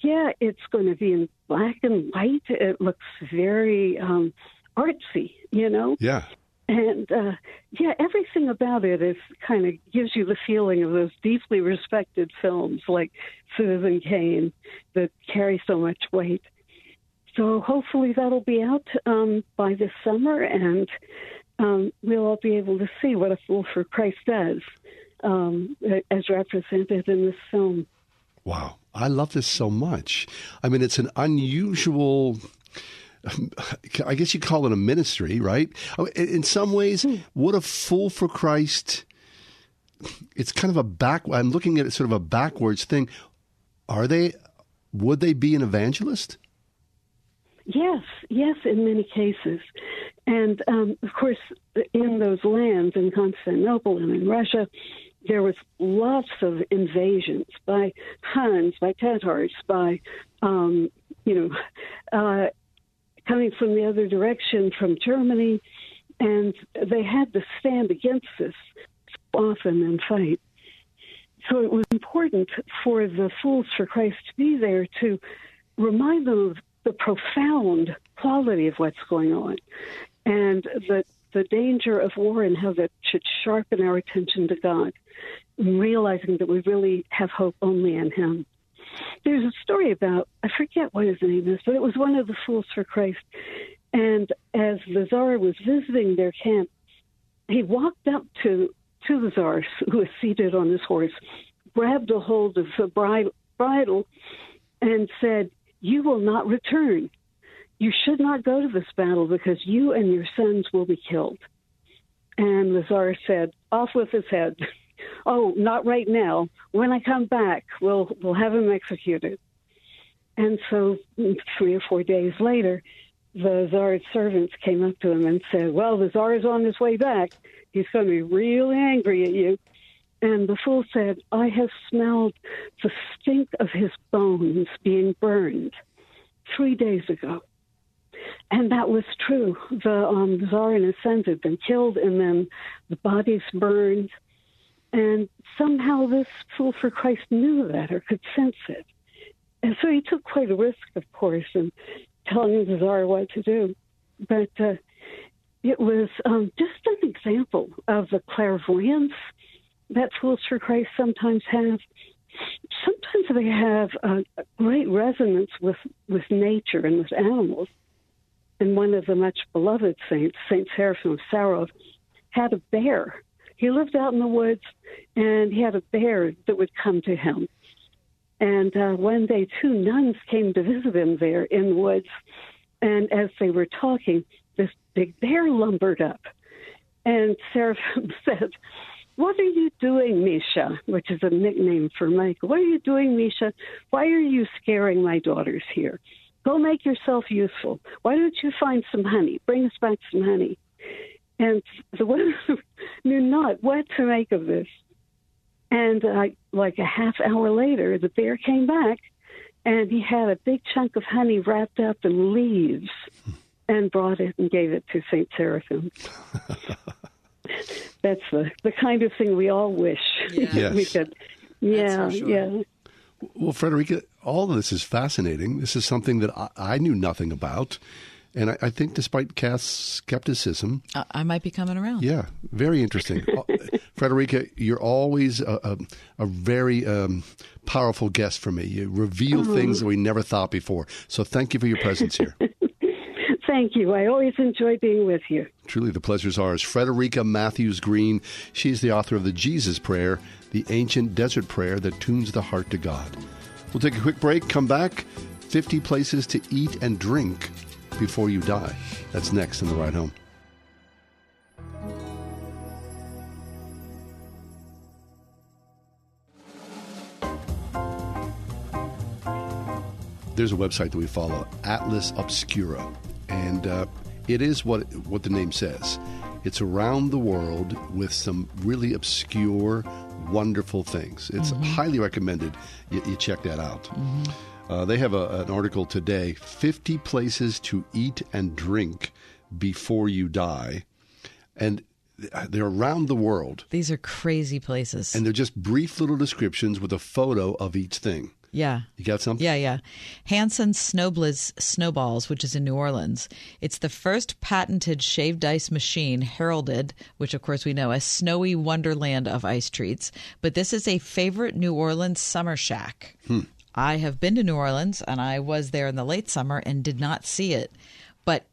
yeah, it's going to be in black and white. It looks very um, artsy, you know. Yeah. And uh, yeah, everything about it is kind of gives you the feeling of those deeply respected films like Citizen Kane that carry so much weight. So hopefully that'll be out um, by this summer, and um, we'll all be able to see what a fool for Christ does um, as represented in this film. Wow, I love this so much. I mean, it's an unusual. I guess you call it a ministry, right? In some ways, hmm. what a fool for Christ. It's kind of a back. I'm looking at it sort of a backwards thing. Are they? Would they be an evangelist? Yes, yes, in many cases. And um, of course, in those lands, in Constantinople and in Russia, there was lots of invasions by Huns, by Tatars, by um, you know uh, coming from the other direction from Germany, and they had to stand against this often and fight. So it was important for the Fools for Christ to be there to remind them of the profound quality of what's going on and the the danger of war and how that should sharpen our attention to God, realizing that we really have hope only in Him. There's a story about, I forget what his name is, but it was one of the Fools for Christ. And as the Tsar was visiting their camp, he walked up to, to the Tsar, who was seated on his horse, grabbed a hold of the bridle, and said, You will not return you should not go to this battle because you and your sons will be killed. And the Tsar said, off with his head. oh, not right now. When I come back, we'll, we'll have him executed. And so three or four days later, the Tsar's servants came up to him and said, well, the Tsar is on his way back. He's going to be really angry at you. And the fool said, I have smelled the stink of his bones being burned three days ago. And that was true. The um, Tsar and his sons had been killed, and then the bodies burned. And somehow this fool for Christ knew that or could sense it. And so he took quite a risk, of course, in telling the Tsar what to do. But uh, it was um, just an example of the clairvoyance that Fools for Christ sometimes have. Sometimes they have a great resonance with, with nature and with animals. And one of the much beloved saints, Saint Seraphim of Sarov, had a bear. He lived out in the woods, and he had a bear that would come to him. And uh, one day, two nuns came to visit him there in the woods. And as they were talking, this big bear lumbered up. And Seraphim said, What are you doing, Misha? Which is a nickname for Michael. What are you doing, Misha? Why are you scaring my daughters here? Go make yourself useful. Why don't you find some honey? Bring us back some honey. And the women knew not what to make of this. And uh, like a half hour later, the bear came back and he had a big chunk of honey wrapped up in leaves and brought it and gave it to St. Seraphim. That's the, the kind of thing we all wish Yes. we could. Yeah, sure. yeah. Well, Frederica, all of this is fascinating. This is something that I, I knew nothing about. And I, I think, despite Kath's skepticism, I, I might be coming around. yeah, very interesting. Uh, Frederica, you're always a, a, a very um, powerful guest for me. You reveal things that we never thought before. So thank you for your presence here. Thank you. I always enjoy being with you. Truly, the pleasure's ours. Frederica Mathewes-Green. She's the author of the Jesus Prayer, the ancient desert prayer that tunes the heart to God. We'll take a quick break, come back. 50 places to eat and drink before you die. That's next in the ride home. There's a website that we follow, Atlas Obscura, and uh, it is what what the name says. It's around the world with some really obscure, wonderful things. It's highly recommended you, you check that out. Uh, they have a, an article today: 50 places to eat and drink before you die, and they're around the world, These are crazy places. and they're just brief little descriptions with a photo of each thing. Yeah. You got something? Yeah, yeah. Hansen Sno-Bliz Snowballs, which is in New Orleans. It's the first patented shaved ice machine heralded, which of course we know as snowy wonderland of ice treats. But this is a favorite New Orleans summer shack. Hmm. I have been to New Orleans and I was there in the late summer and did not see it. But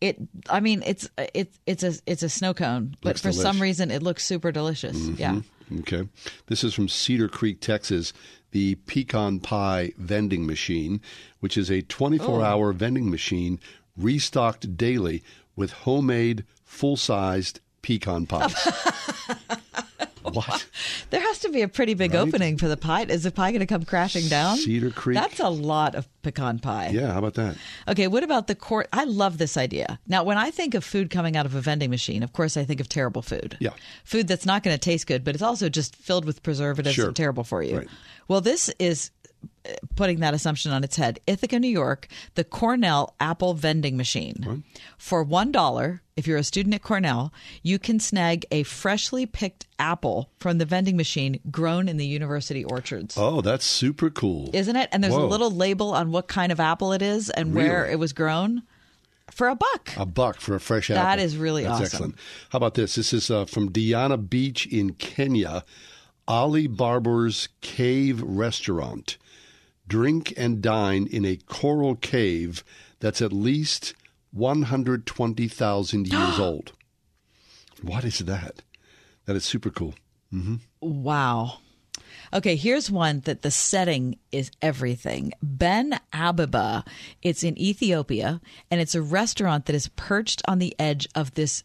it I mean it's it's it's a it's a snow cone, but Looks for some reason it looks super delicious. Yeah. Mm-hmm. Okay. This is from Cedar Creek, Texas, the Pecan Pie vending machine, which is a 24 hour vending machine restocked daily with homemade, full sized pecan pies. what? There has to be a pretty big Right? opening for the pie. Is the pie going to come crashing down? Cedar Creek. That's a lot of pecan pie. Yeah, how about that? Okay, what about the court? I love this idea. Now, when I think of food coming out of a vending machine, of course, I think of terrible food. Yeah. Food that's not going to taste good, but it's also just filled with preservatives Sure. and terrible for you. Right. Well, this is putting that assumption on its head. Ithaca, New York, the Cornell Apple vending machine. For $1, if you're a student at Cornell, you can snag a freshly picked apple from the vending machine grown in the university orchards. Oh, that's super cool. Isn't it? And there's Whoa. a little label on what kind of apple it is and where it was grown for a buck. A buck for a fresh apple. That is really That's awesome. excellent. How about this? This is uh, from Diani Beach in Kenya. Ali Barbour's Cave Restaurant. Drink and dine in a coral cave that's at least 120,000 years old. What is that? That is super cool. Mm-hmm. Wow. Okay, here's one that the setting is everything. Ben Abeba. It's in Ethiopia, and it's a restaurant that is perched on the edge of this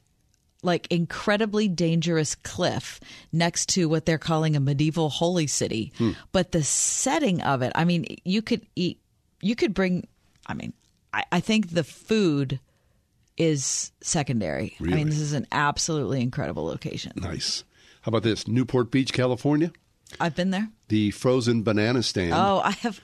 like incredibly dangerous cliff next to what they're calling a medieval holy city. Hmm. But the setting of it, I mean, you could eat, you could bring, I mean, I, I think the food is secondary. I mean, this is an absolutely incredible location. Nice. How about this? Newport Beach, California. I've been there. The frozen banana stand. Oh, I have.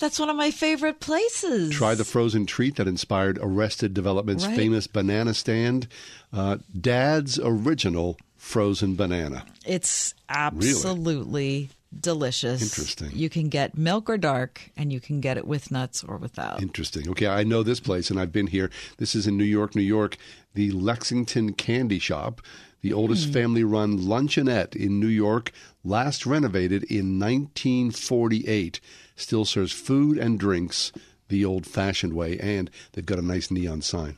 That's one of my favorite places. Try the frozen treat that inspired Arrested Development's Right. famous banana stand. Uh, Dad's original frozen banana. It's absolutely delicious. Interesting. You can get milk or dark, and you can get it with nuts or without. Interesting. Okay, I know this place, and I've been here. This is in New York, New York, the Lexington Candy Shop, the oldest Hmm. family-run luncheonette in New York, last renovated in 1948. Still serves food and drinks the old-fashioned way, and they've got a nice neon sign.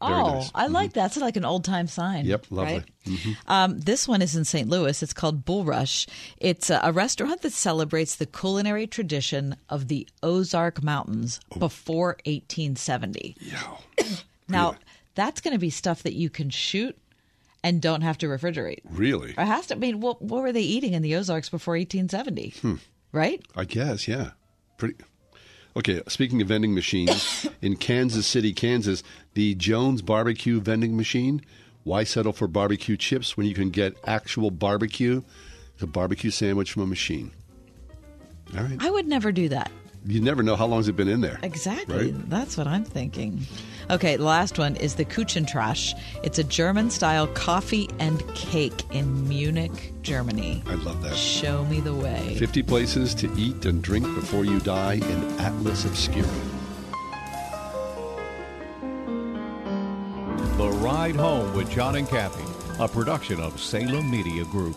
Very oh, nice. I like that. It's like an old time sign. Yep, lovely. right? Mhm. Um, this one is in St. Louis. It's called Bulrush. It's a, a restaurant that celebrates the culinary tradition of the Ozark Mountains Oh. before 1870. now, that's going to be stuff that you can shoot and don't have to refrigerate. Really? It has to. I mean, what, what were they eating in the Ozarks before 1870? Hmm. Right? I guess, yeah. Pretty. Okay, speaking of vending machines, in Kansas City, Kansas, the Jones barbecue vending machine. Why settle for barbecue chips when you can get actual barbecue? It's a barbecue sandwich from a machine. All right. I would never do that. You never know how long's it been in there. Exactly. Right? That's what I'm thinking. Okay, the last one is the Kuchentratsch. It's a German style coffee and cake in Munich, Germany. I love that. Show me the way. 50 places to eat and drink before you die in Atlas Obscura. The Ride Home with John and Kathy, a production of Salem Media Group.